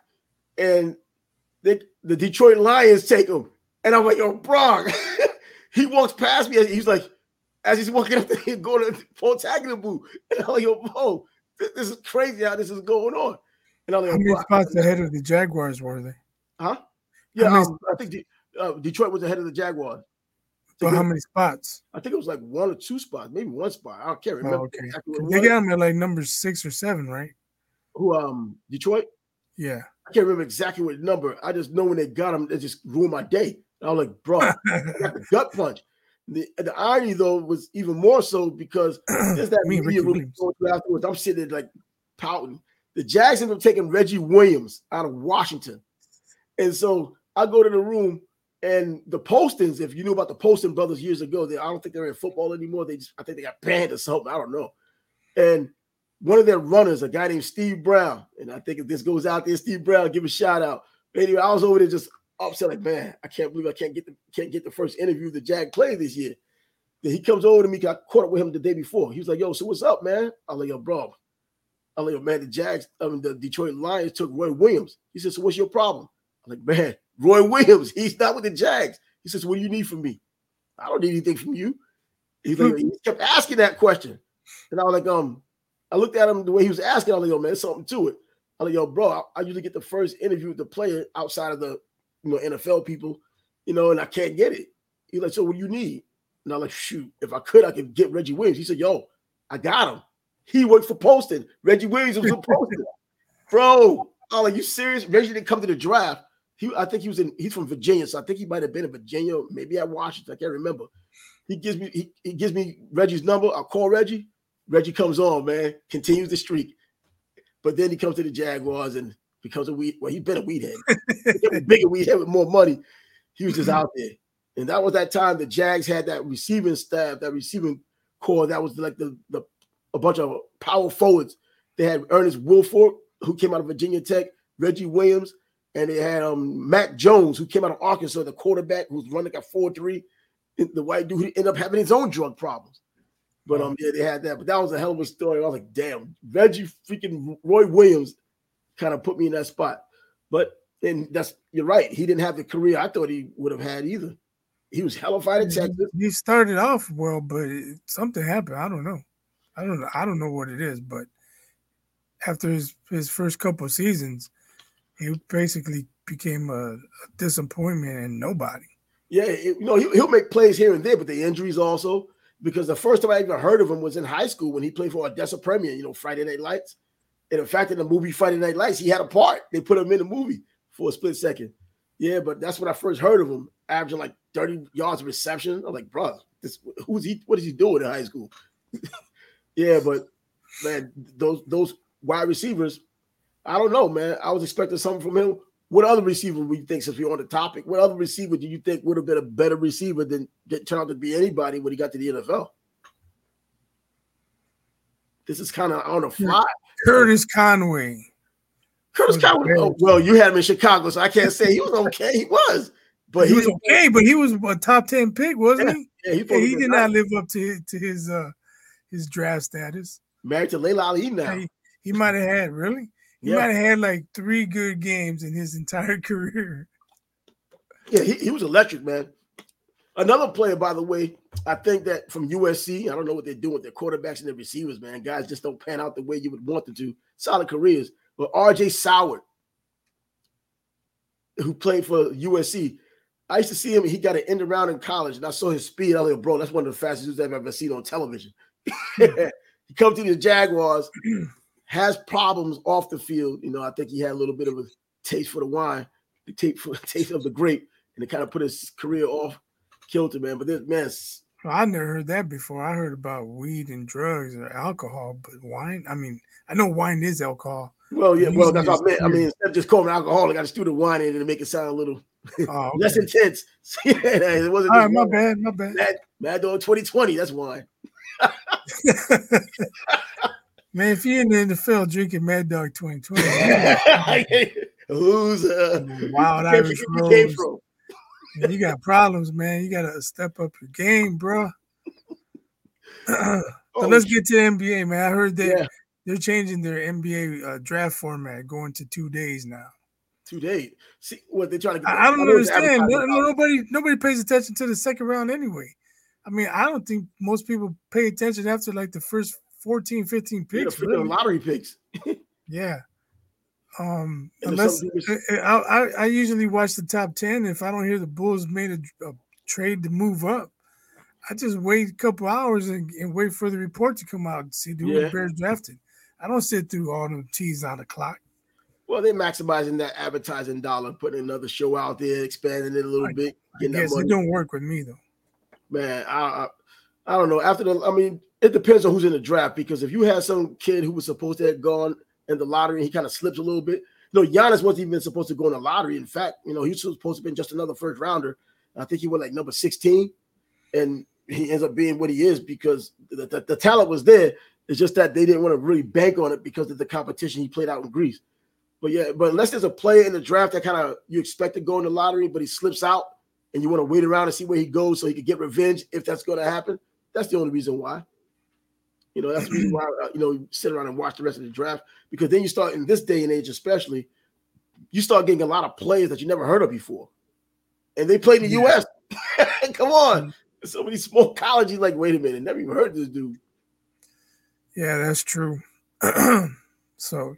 and they, the Detroit Lions take him. And I'm like, Yo, bro. He walks past me. He's like, as he's walking up there, going to tagging the booth. And I'm like, yo, bro, this, this, is crazy how this is going on. And I'm like, how many spots ahead of the Jaguars were they? Huh? Yeah, um, I think the, uh, Detroit was ahead of the Jaguars. So how many spots? I think it was like one or two spots, maybe one spot. I can't care remember. Oh, okay. Exactly they got him at like number six or seven, right? Who um Detroit? Yeah. I can't remember exactly what number. I just know when they got him, it just ruined my day. I was like, bro, got the gut punch. The, the irony though was even more so because there's that media going afterwards. I'm sitting there like pouting. The Jags ended up taking Reggie Williams out of Washington. And so I go to the room and the Postons, if you knew about the Poston brothers years ago, they I don't think they're in football anymore. They just I think they got banned or something. I don't know. And one of their runners, a guy named Steve Brown, and I think if this goes out there, Steve Brown, give a shout out. But anyway, I was over there just upset, like, man, I can't believe I can't get the can't get the first interview the Jag played this year. Then he comes over to me, I caught up with him the day before. He was like, yo, so what's up, man? I'm like, yo, bro. I'm like, yo, man, the Jags, I mean, the Detroit Lions took Roy Williams. He said, so what's your problem? I'm like, man, Roy Williams, he's not with the Jags. He says, what do you need from me? I don't need anything from you. He's like, he kept asking that question. And I was like, um, I looked at him the way he was asking. I was like, yo, man, there's something to it. I'm like, yo, bro, I, I usually get the first interview with the player outside of the you know, NFL people, you know, and I can't get it. He's like, so what do you need? And I'm like, shoot, if I could, I could get Reggie Williams. He said, yo, I got him. He worked for Poston. Reggie Williams was a Poston. Bro, I'm like, you serious? Reggie didn't come to the draft. He, I think he was in, he's from Virginia. So I think he might have been in Virginia, maybe at Washington. I can't remember. He gives me, he, he gives me Reggie's number. I call Reggie. Reggie comes on, man, continues the streak. But then he comes to the Jaguars and becomes a weed. Well, he's been a weed head, bigger weed head with more money. He was just out there, and that was that time the Jags had that receiving staff, that receiving core. That was like the the a bunch of power forwards. They had Ernest Wilford, who came out of Virginia Tech, Reggie Williams, and they had um Matt Jones, who came out of Arkansas, the quarterback who's running like a four three. The white dude who ended up having his own drug problems. But um, yeah, they had that. But that was a hell of a story. I was like, damn, Reggie freaking Roy Williams kind of put me in that spot. But then that's you're right. He didn't have the career I thought he would have had either. He was hellified in Texas. He started off well, but something happened. I don't know. I don't know. I don't know what it is, but after his his first couple seasons, he basically became a, a disappointment and nobody. Yeah, it, you know he, will make plays here and there, but the injuries also. Because the first time I even heard of him was in high school when he played for Odessa Permian, you know, Friday Night Lights. And in fact, in the movie Friday Night Lights, he had a part. They put him in the movie for a split second. Yeah, but that's when I first heard of him, averaging like 30 yards of reception. I'm like, bro, this who's he? What is he doing in high school? yeah, but man, those those wide receivers, I don't know, man. I was expecting something from him. What other receiver would you think, since we're on the topic, what other receiver do you think would have been a better receiver than get turned out to be anybody when he got to the NFL? This is kind of on the fly. Curtis Conway. Curtis Conway. Oh, well, you had him in Chicago, so I can't say he was okay. He was, but he, he was okay. But he was a top ten pick, wasn't yeah, he? Yeah, he, yeah, he did not live up to to his uh his draft status. Married to Laila Ali now. He, he might have had really. He yeah. might have had like three good games in his entire career. Yeah, he, he was electric, man. Another player, by the way, I think that from USC, I don't know what they're doing with their quarterbacks and their receivers, man. Guys just don't pan out the way you would want them to. Solid careers. But RJ Soward, who played for USC, I used to see him. He got an end around in college, and I saw his speed. I was like, bro, that's one of the fastest dudes I've ever seen on television. he comes to the Jaguars, has problems off the field. You know, I think he had a little bit of a taste for the wine, the taste for the taste of the grape, and it kind of put his career off kilter, man. But this man, I never heard that before. I heard about weed and drugs or alcohol, but wine. I mean, I know wine is alcohol. Well, yeah, well, that's what I meant. I mean, instead of just calling it alcoholic, I just threw the wine in it to make it sound a little oh, okay. less intense. yeah, it wasn't. All right, my bad, my bad. Mad, Mad Dog 2020. That's wine. Man, if you're in the NFL drinking Mad Dog 2020, who's uh, wild Irish rose? you got problems, man. You got to step up your game, bro. so oh, let's get to the NBA, man. I heard that yeah. they're changing their NBA uh, draft format, going to two days now. Two days. See what they're trying to. Get I, I don't understand. No, nobody, nobody pays attention to the second round anyway. I mean, I don't think most people pay attention after like the first 14, 15 picks. Yeah, really. lottery picks. yeah. Um, unless I, I, I, usually watch the top 10. If I don't hear the Bulls made a, a trade to move up, I just wait a couple hours and, and, wait for the report to come out and see who yeah. the Bears drafted. I don't sit through all the T's on the clock. Well, they're maximizing that advertising dollar, putting another show out there, expanding it a little I, bit. I guess it don't work with me though. Man, I, I, I don't know. After the, I mean, it depends on who's in the draft because if you had some kid who was supposed to have gone in the lottery and he kind of slips a little bit. You know, Giannis wasn't even supposed to go in the lottery. In fact, you know, he was supposed to be just another first rounder. I think he went like number 16, and he ends up being what he is because the, the, the talent was there. It's just that they didn't want to really bank on it because of the competition he played out in Greece. But yeah, but unless there's a player in the draft that kind of you expect to go in the lottery, but he slips out and you want to wait around and see where he goes so he could get revenge if that's going to happen, that's the only reason why. You know, that's the reason why uh, you know sit around and watch the rest of the draft because then you start in this day and age, especially, you start getting a lot of players that you never heard of before, and they play in the yeah. U.S. Come on, so many small colleges. Like, wait a minute, never even heard this dude. Yeah, that's true. so,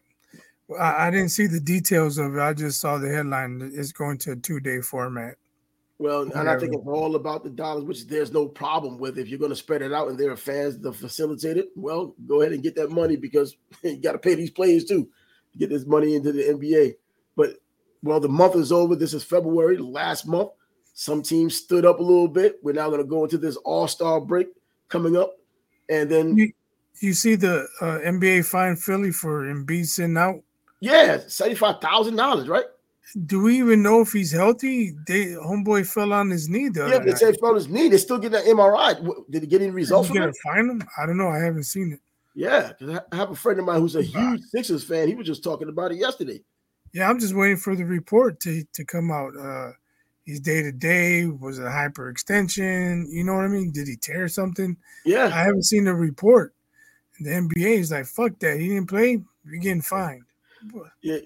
I, I didn't see the details of it. I just saw the headline. It's going to a two-day format. Well, and I think it's all about the dollars, which there's no problem with. If you're going to spread it out and there are fans to facilitate it, well, go ahead and get that money because you got to pay these players too to get this money into the NBA. But well, the month is over. This is February, last month. Some teams stood up a little bit. We're now going to go into this All Star break coming up, and then you, you see the uh, NBA fine Philly for Embiid sitting out Yeah, seventy-five thousand dollars, right? Do we even know if he's healthy? They homeboy fell on his knee. The yeah, they say fell on his knee. They're still getting an MRI. Did he get any results? Did find him? I don't know. I haven't seen it. Yeah, because I have a friend of mine who's a huge Sixers fan. He was just talking about it yesterday. Yeah, I'm just waiting for the report to to come out. Uh he's day to day. Was it a hyperextension? You know what I mean? Did he tear something? Yeah, I haven't seen the report. The NBA is like, fuck that. He didn't play. You're getting fined. Yeah,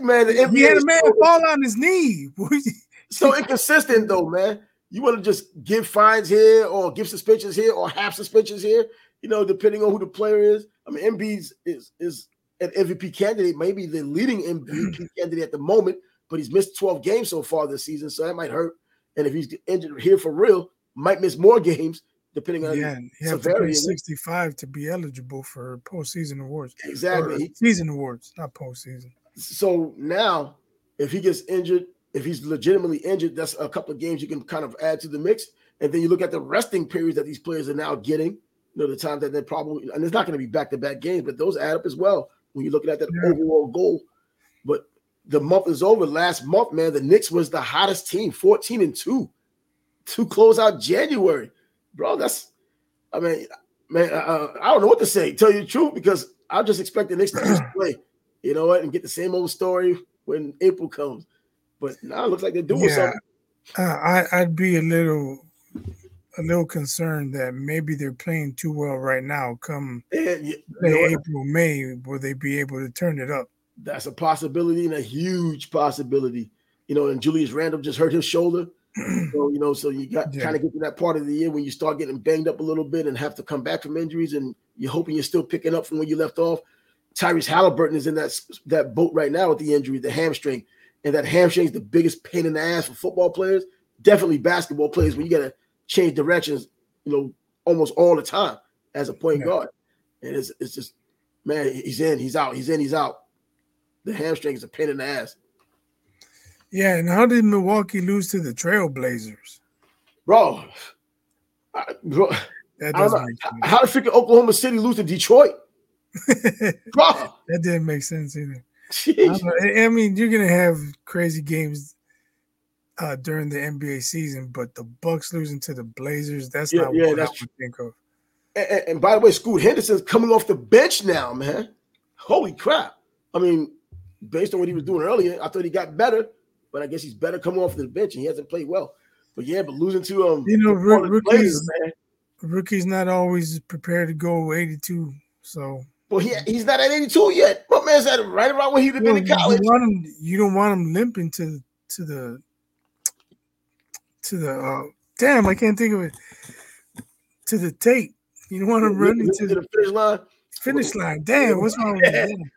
man. The he had a man fall on his knee. so inconsistent though, man. You want to just give fines here or give suspensions here or half suspensions here, you know, depending on who the player is. I mean, Embiid's is is an MVP candidate, maybe the leading MVP mm. candidate at the moment, but he's missed 12 games so far this season, so that might hurt. And if he's injured here for real, might miss more games depending on yeah, he have to 65 to be eligible for postseason awards. Exactly, or season awards, not postseason. So now, if he gets injured, if he's legitimately injured, that's a couple of games you can kind of add to the mix. And then you look at the resting periods that these players are now getting. You know, the time that they're probably, and it's not going to be back to back games, but those add up as well when you're looking at that yeah. overall goal. But the month is over. Last month, man, the Knicks was the hottest team, 14 and 2 to close out January. Bro, that's, I mean, man, uh, I don't know what to say, tell you the truth, because I just expect the Knicks to just play, you know what, and get the same old story when April comes. But now it looks like they're doing yeah, something. Uh, I, I'd be a little a little concerned that maybe they're playing too well right now. Come yeah, April, May, will they be able to turn it up? That's a possibility and a huge possibility. You know, and Julius Randle just hurt his shoulder. so, you know, so you got yeah. kind of get to that part of the year when you start getting banged up a little bit and have to come back from injuries, and you're hoping you're still picking up from where you left off. Tyrese Halliburton is in that that boat right now with the injury, the hamstring, and that hamstring is the biggest pain in the ass for football players. Definitely basketball players when you got to change directions, you know, almost all the time as a point yeah. guard, and it's it's just man, he's in, he's out, he's in, he's out the hamstring is a pain in the ass. Yeah, and how did Milwaukee lose to the Trailblazers? Bro, I, bro doesn't how did freaking Oklahoma City lose to Detroit? that didn't make sense either. I, I, mean, you're gonna have crazy games uh, during the NBA season, but the Bucks losing to the Blazers—that's yeah, not yeah, what that's I would think of. And, and, by the way, Scoot Henderson's coming off the bench now, man. Holy crap! I mean, based on what he was doing earlier, I thought he got better, but I guess he's better coming off the bench and he hasn't played well. But yeah, but losing to um, you know, rookies, players, man. rookies not always prepared to go 82. So well, he he's not at 82 yet. My man's at right around when he'd have been in college. You, him, you, don't want him limping to to the to the uh, damn, I can't think of it. To the tape. You don't want him running to, to the finish line. Finish line. Damn, what's wrong with him?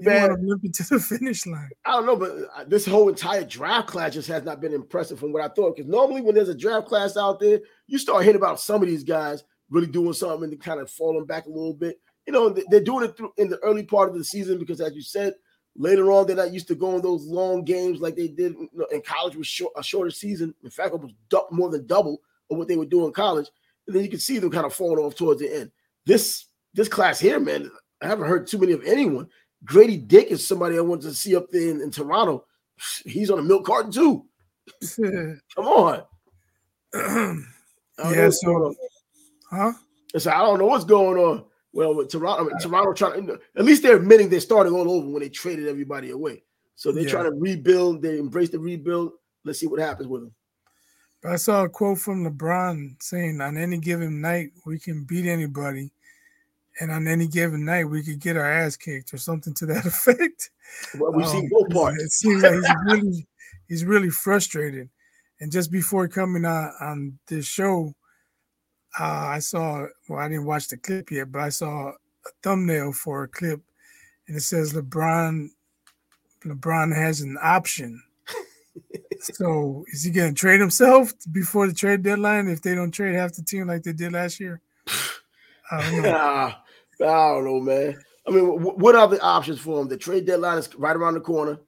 man, limping to the finish line. I don't know, but uh, this whole entire draft class just has not been impressive from what I thought. Because normally, when there's a draft class out there, you start hearing about some of these guys really doing something and kind of falling back a little bit. You know, they're doing it through in the early part of the season because, as you said, later on they're not used to going those long games like they did in college with short, a shorter season. In fact, it was more than double of what they would do in college. And then you can see them kind of falling off towards the end. This this class here, man, I haven't heard too many of anyone Gradey Dick is somebody I wanted to see up there in, in Toronto. He's on a milk carton too. Come on. yeah, so huh? So I don't know what's going on. Well, with Toronto, I mean, Toronto trying to, at least they're admitting they're starting all over when they traded everybody away. So they're yeah. trying to rebuild. They embrace the rebuild. Let's see what happens with them. I saw a quote from LeBron saying, "On any given night, we can beat anybody." and on any given night we could get our ass kicked or something to that effect. Well, we've um, seen both parts. It seems like he's really he's really frustrated. And just before coming on on this show, uh, I saw well, I didn't watch the clip yet, but I saw a thumbnail for a clip, and it says LeBron LeBron has an option. so is he going to trade himself before the trade deadline if they don't trade half the team like they did last year? I don't know. I don't know, man. I mean, what are the options for them? The trade deadline is right around the corner.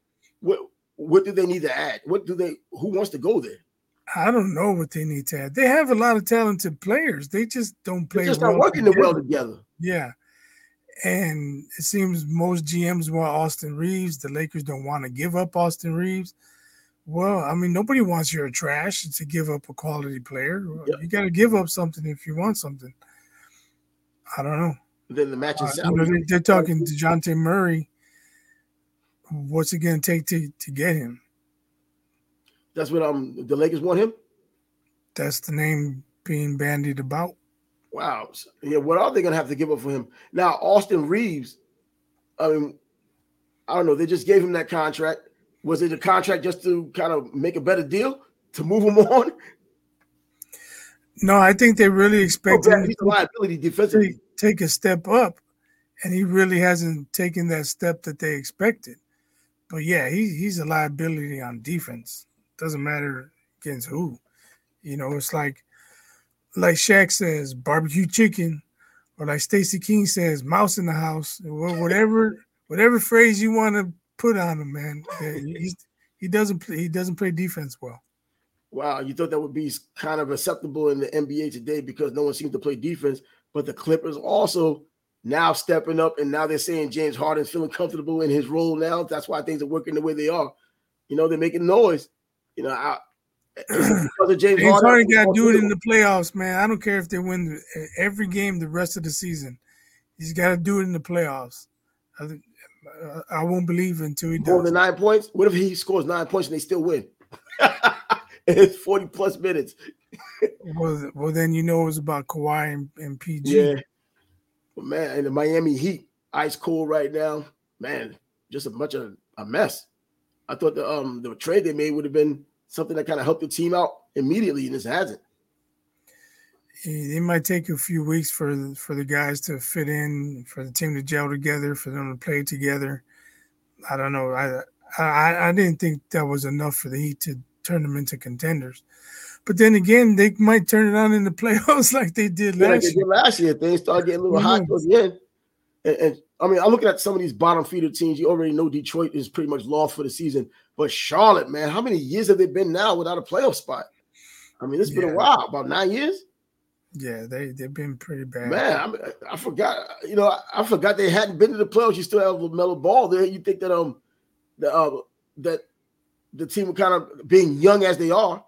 What what do they need to add? What do they? Who wants to go there? I don't know what they need to add. They have a lot of talented players. They just don't play. They're just well not working together. well together. Yeah, And it seems most GMs want Austin Reaves. The Lakers don't want to give up Austin Reaves. Well, I mean, nobody wants your trash to give up a quality player. Yep. You got to give up something if you want something. I don't know. Then the match is uh, you know, they, they're talking to Dejounte Murray. What's it going to take to to get him? That's what um the Lakers want him. That's the name being bandied about. Wow. Yeah, what are they going to have to give up for him now? Austin Reaves, I mean, I don't know. They just gave him that contract. Was it a contract just to kind of make a better deal to move him on? No, I think they really expect oh, him to liability defensively. take a step up, and he really hasn't taken that step that they expected. But yeah, he, he's a liability on defense. Doesn't matter against who. You know, it's like like Shaq says, barbecue chicken, or like Stacey King says, mouse in the house. Whatever whatever phrase you want to put on him, man. Eh, he's, he doesn't play, he doesn't play defense well. Wow, you thought that would be kind of acceptable in the NBA today because no one seems to play defense, but the Clippers also now stepping up, and now they're saying James Harden's feeling comfortable in his role now. That's why things are working the way they are. You know, they're making noise. You know, I, of James, James Harden, got to do it in the playoffs, man. I don't care if they win every game the rest of the season. He's got to do it in the playoffs. I, I won't believe until he does. More than nine points. What if he scores nine points and they still win? it's forty plus minutes. well, well, then you know it was about Kawhi and, and PG. Yeah, but man, and the Miami Heat, ice cold right now. Man, just a bunch of a mess. I thought the um the trade they made would have been something that kind of helped the team out immediately, and this hasn't. It might take a few weeks for for the guys to fit in, for the team to gel together, for them to play together. I don't know. I I, I didn't think that was enough for the Heat to turn them into contenders. But then again, they might turn it on in the playoffs like they did yeah, last like year. last year, things start getting a little hot towards the end. And, and I mean, I'm looking at some of these bottom feeder teams. You already know Detroit is pretty much lost for the season. But Charlotte, man, how many years have they been now without a playoff spot? I mean, it's yeah. been a while, about nine years. Yeah, they they've been pretty bad. Man, I, mean, I forgot. You know, I, I, forgot they hadn't been to the playoffs. You still have LaMelo Ball there. You think that um, the uh, that the team would kind of being young as they are,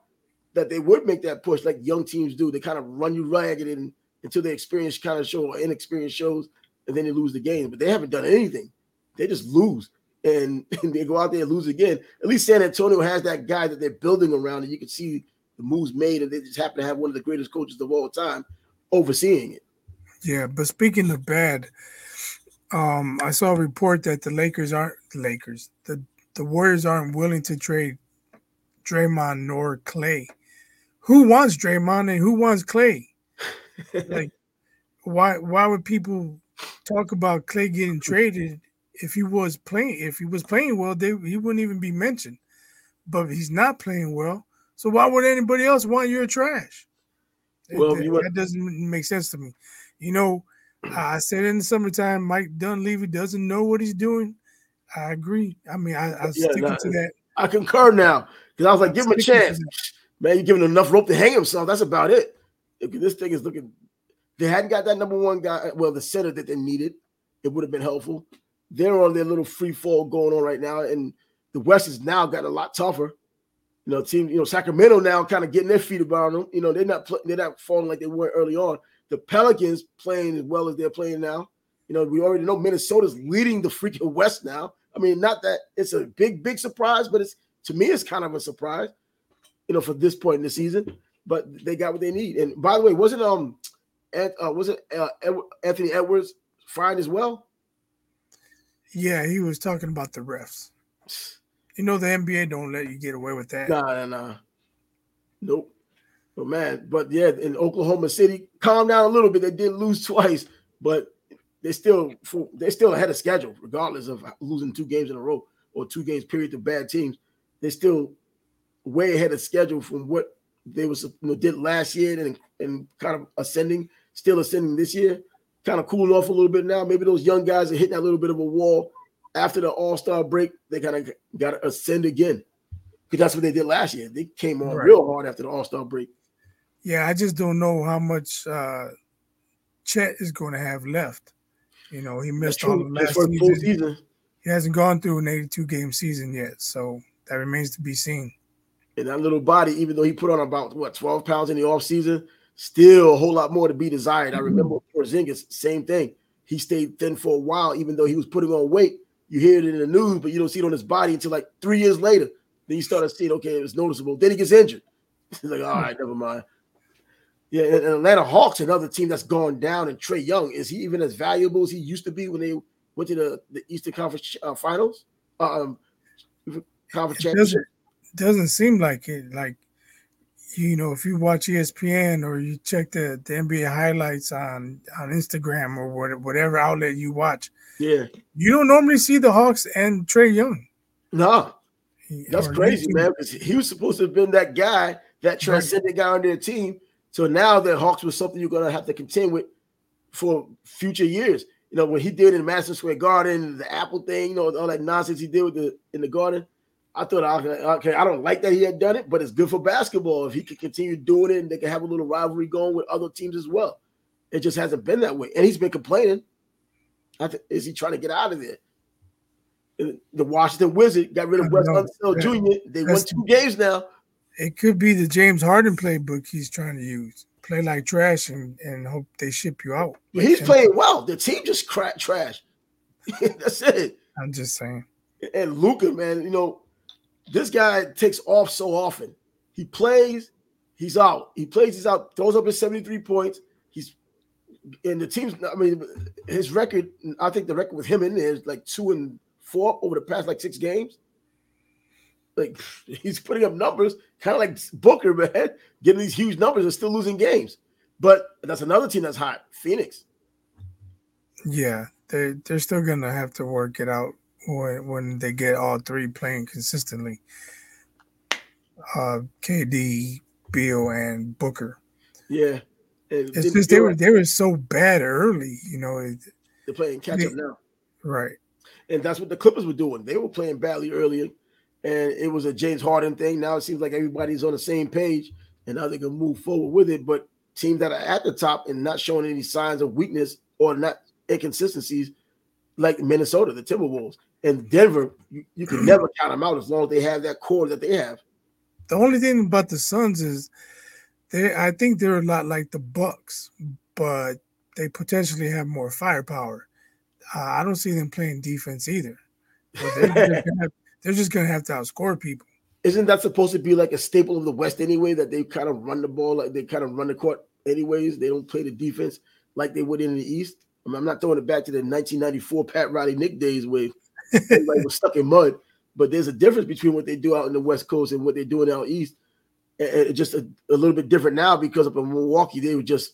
that they would make that push like young teams do. They kind of run you ragged and, until the experience kind of show or inexperience shows, and then they lose the game. But they haven't done anything. They just lose and, and they go out there and lose again. At least San Antonio has that guy that they're building around, and you can see the moves made, and they just happen to have one of the greatest coaches of all time overseeing it. Yeah, but speaking of bad, um, I saw a report that the Lakers aren't the Lakers. The the Warriors aren't willing to trade Draymond nor Clay. Who wants Draymond and who wants Clay? like, why why would people talk about Clay getting traded if he was playing if he was playing well, they, he wouldn't even be mentioned. But he's not playing well, so why would anybody else want your trash? Well, that, that doesn't make sense to me. You know, I said in the summertime, Mike Dunleavy doesn't know what he's doing. I agree. I mean, I, I yeah, stick nah, to that. I concur now because I was like, give him a chance, man. You're giving him enough rope to hang himself. That's about it. This thing is looking, they hadn't got that number one guy. Well, the center that they needed, it would have been helpful they're on their little free fall going on right now, and the West has now got a lot tougher. You know, team, you know, Sacramento now kind of getting their feet around them. You know, they're not they're not falling like they were early on. The Pelicans playing as well as they're playing now. You know, we already know Minnesota's leading the freaking West now. I mean, not that it's a big, big surprise, but it's to me, it's kind of a surprise, you know, for this point in the season. But they got what they need. And by the way, wasn't um, uh, was it uh, Anthony Edwards fine as well? Yeah, he was talking about the refs. You know the NBA don't let you get away with that. Nah, nah, nah. Nope. But man, but yeah, in Oklahoma City, calm down a little bit. They did lose twice, but they still they still ahead of schedule, regardless of losing two games in a row or two games period to bad teams. They're still way ahead of schedule from what they was you know, did last year and and kind of ascending, still ascending this year kind of cooling off a little bit now. Maybe those young guys are hitting that little bit of a wall after the All Star break. They kind of got to ascend again because that's what they did last year. They came on right. real hard after the All Star break. Yeah, I just don't know how much uh, Chet is going to have left. You know, he missed all the last season. season. He hasn't gone through an 82 game season yet, so that remains to be seen. And that little body, even though he put on about what 12 pounds in the off season, still a whole lot more to be desired. I remember Porzingis, same thing. He stayed thin for a while, even though he was putting on weight. You hear it in the news, but you don't see it on his body until like three years later. Then you start to see, okay, it was noticeable. Then he gets injured. He's like, all right, never mind. Yeah, and Atlanta Hawks, another team that's gone down. And Trae Young, is he even as valuable as he used to be when they went to the, the Eastern Conference uh, Finals? Uh, um, Conference Championship? Doesn't, seem like it. Like, you know, if you watch ESPN or you check the, the NBA highlights on, on Instagram or whatever whatever outlet you watch, yeah, you don't normally see the Hawks and Trae Young. No, that's crazy, man. Because he was supposed to have been that guy, that transcendent guy on their team so now the Hawks was something you're gonna have to contend with for future years. You know, when he did in Madison Square Garden, the Apple thing, you know, all that nonsense he did with the in the garden. I thought, okay, I don't like that he had done it, but it's good for basketball if he could continue doing it and they can have a little rivalry going with other teams as well. It just hasn't been that way, and he's been complaining. Th- is he trying to get out of there? The Washington Wizard got rid of Wes Unseld Jr. They won two games now. It could be the James Harden playbook he's trying to use. Play like trash and, and hope they ship you out. he's playing well. The team just cracked trash. That's it. I'm just saying. And Luka, man, you know, this guy takes off so often. He plays, he's out. He plays, he's out, throws up his 73 points. He's and the team's I mean, his record, I think the record with him in there is like two and four over the past like six games like he's putting up numbers, kind of like Booker, man, getting these huge numbers and still losing games. But that's another team that's hot, Phoenix. Yeah, they they're still gonna have to work it out when when they get all three playing consistently. Uh, KD, Beal, and Booker. Yeah, it's just they were they were so bad early. You know, they're playing catch up now. Right. And that's what the Clippers were doing. They were playing badly earlier and it was a James Harden thing. Now it seems like everybody's on the same page and now they can move forward with it. But teams that are at the top and not showing any signs of weakness or not inconsistencies, like Minnesota, the Timberwolves, and Denver, you, you can never count them out as long as they have that core that they have. The only thing about the Suns is they I think they're a lot like the Bucks, but they potentially have more firepower. Uh, I don't see them playing defense either. They're, they're just gonna have to outscore people. Isn't that supposed to be like a staple of the West anyway? That they kind of run the ball, like they kind of run the court anyways. They don't play the defense like they would in the East. I mean, I'm not throwing it back to the 1994 Pat Riley Knick days where everybody was stuck in mud. But there's a difference between what they do out in the West Coast and what they're doing out East. And just a, a little bit different now because up in Milwaukee, they would just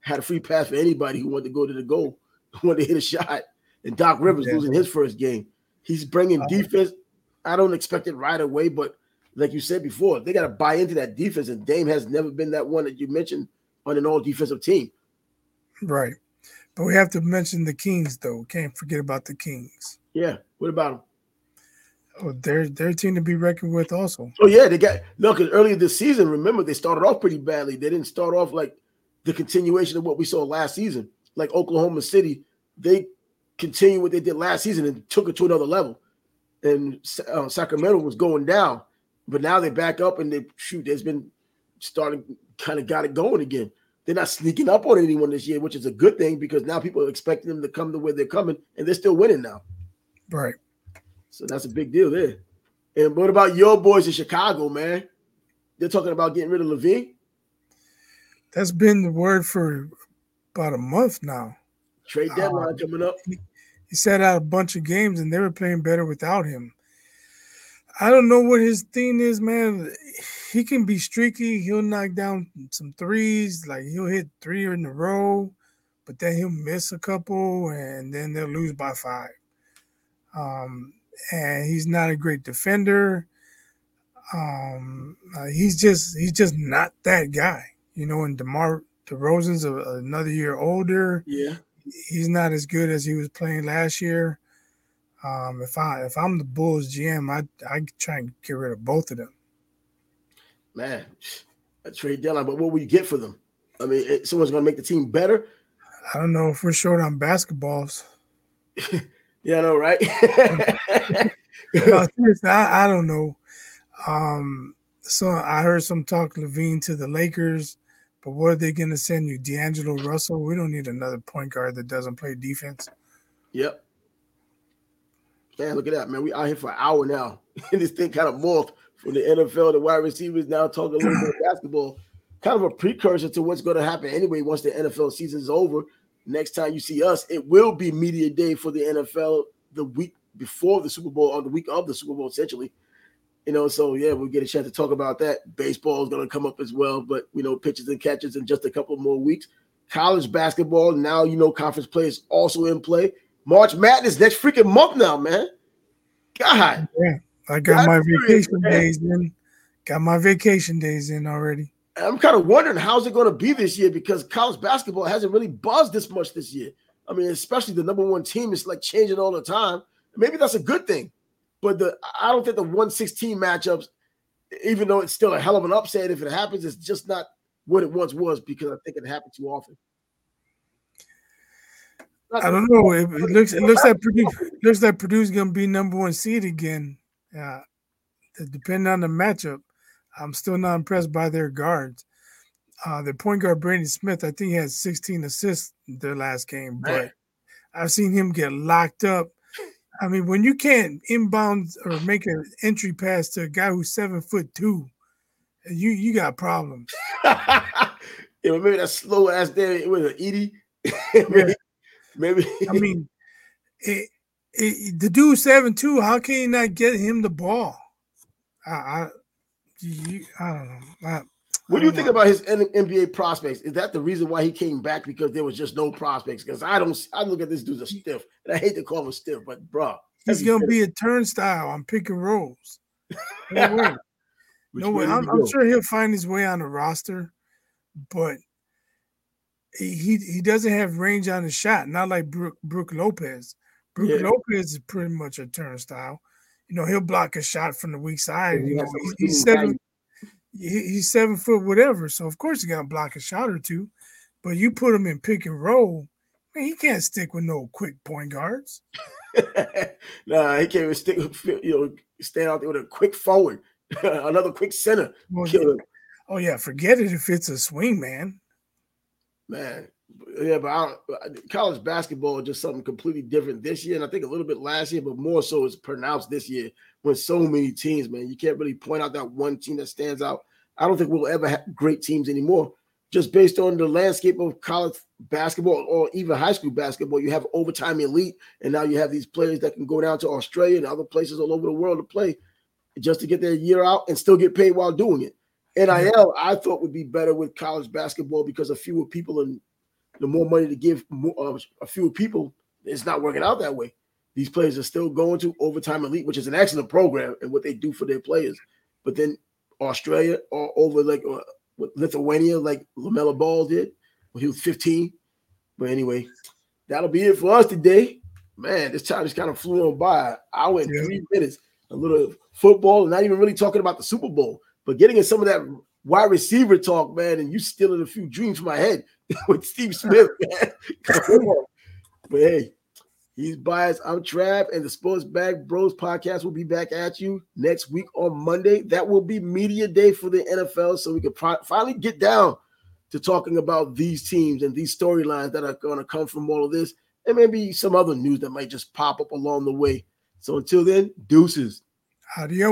had a free pass for anybody who wanted to go to the goal, wanted to hit a shot. And Doc Rivers yeah. losing his first game. He's bringing uh-huh. defense I don't expect it right away, but like you said before, they got to buy into that defense. And Dame has never been that one that you mentioned on an all defensive team. Right. But we have to mention the Kings, though. Can't forget about the Kings. Yeah. What about them? Oh, they're they're a team to be reckoned with, also. Oh yeah, they got look earlier this season, remember they started off pretty badly. They didn't start off like the continuation of what we saw last season. Like Oklahoma City, they continued what they did last season and took it to another level and uh, Sacramento was going down, but now they back up and they shoot. There's been starting kind of got it going again. They're not sneaking up on anyone this year, which is a good thing because now people are expecting them to come to where they're coming, and they're still winning now. Right. So that's a big deal there. And what about your boys in Chicago, man? They're talking about getting rid of LaVine. That's been the word for about a month now. Trade deadline uh, coming up he sat out a bunch of games and they were playing better without him. I don't know what his thing is, man. He can be streaky. He'll knock down some threes, like he'll hit three in a row, but then he'll miss a couple and then they'll lose by five. Um, and he's not a great defender. Um, uh, he's just he's just not that guy, you know. And DeMar DeRozan's a, another year older. Yeah, he's not as good as he was playing last year. Um, if I if I'm the Bulls GM, I I try and get rid of both of them. Man, a trade deadline, but what will you get for them? I mean, it, someone's going to make the team better. I don't know if we're short on basketballs. yeah, I know, right? no, seriously, I, I don't know. Um, so I heard some talk LaVine to the Lakers, but what are they going to send you, D'Angelo Russell? We don't need another point guard that doesn't play defense. Yep. Man, look at that, man. We out here for an hour now. and this thing kind of morphed from the NFL to wide receivers now talking a little bit of basketball. Kind of a precursor to what's going to happen anyway once the NFL season is over. Next time you see us, it will be media day for the NFL the week before the Super Bowl or the week of the Super Bowl, essentially. You know, so yeah, we'll get a chance to talk about that. Baseball is going to come up as well, but you know, pitches and catches in just a couple more weeks. College basketball now, you know, conference play is also in play. March Madness next freaking month now, man. God, yeah, I got my vacation days in. Got my vacation days in already. I'm kind of wondering how's it going to be this year because college basketball hasn't really buzzed this much this year. I mean, especially the number one team is like changing all the time. Maybe that's a good thing, but the I don't think the 116 matchups, even though it's still a hell of an upset if it happens, it's just not what it once was because I think it happened too often. I don't know. It, it looks it looks like Purdue looks like Purdue's gonna be number one seed again. Yeah, depending on the matchup. I'm still not impressed by their guards. Uh, their point guard Braden Smith, I think he had 16 assists their last game, but Man. I've seen him get locked up. I mean, when you can't inbound or make an entry pass to a guy who's seven foot two, you you got problems. yeah, maybe that slow ass there it was an Edey. maybe, maybe. I mean, it, it, the dude seven two. How can you not get him the ball? I, I you, I don't know. I, what do you think about his NBA prospects? Is that the reason why he came back because there was just no prospects? Because I don't, I look at this dude as stiff, and I hate to call him stiff, but bro, he's gonna be a turnstile on pick and rolls. No way. no way. I'm, I'm sure he'll find his way on the roster, but he he doesn't have range on his shot, not like Brook, Brook Lopez. Brook yeah. Lopez is pretty much a turnstile you know, he'll block a shot from the weak side. You know, he's, he's seven, he's seven foot whatever. So of course he's gonna block a shot or two. But you put him in pick and roll, man, he can't stick with no quick point guards. nah, he can't even stick. With you know, stand out there with a quick forward, another quick center. Well, yeah. Oh yeah, forget it if it's a swing man. Man, yeah, but college basketball is just something completely different this year, and I think a little bit last year, but more so it's pronounced this year when so many teams. Man, you can't really point out that one team that stands out. I don't think we'll ever have great teams anymore, just based on the landscape of college basketball or even high school basketball. You have overtime elite, and now you have these players that can go down to Australia and other places all over the world to play just to get their year out and still get paid while doing it. NIL, I thought would be better with college basketball because of fewer people and the more money to give more, uh, a few people, it's not working out that way. These players are still going to overtime elite, which is an excellent program and what they do for their players. But then Australia or over like uh, Lithuania, like LaMelo Ball did when he was 15. But anyway, that'll be it for us today. Man, this time just kind of flew on by. I went yeah. three minutes, a little football, not even really talking about the Super Bowl, but getting in some of that wide receiver talk, man, and you stealing a few dreams from my head. with Steve Smith, man. but hey, he's biased. I'm Trav, and the Sports Bag Bros podcast will be back at you next week on Monday. That will be media day for the NFL, so we can pro- finally get down to talking about these teams and these storylines that are going to come from all of this, and maybe some other news that might just pop up along the way. So until then, deuces. Adios.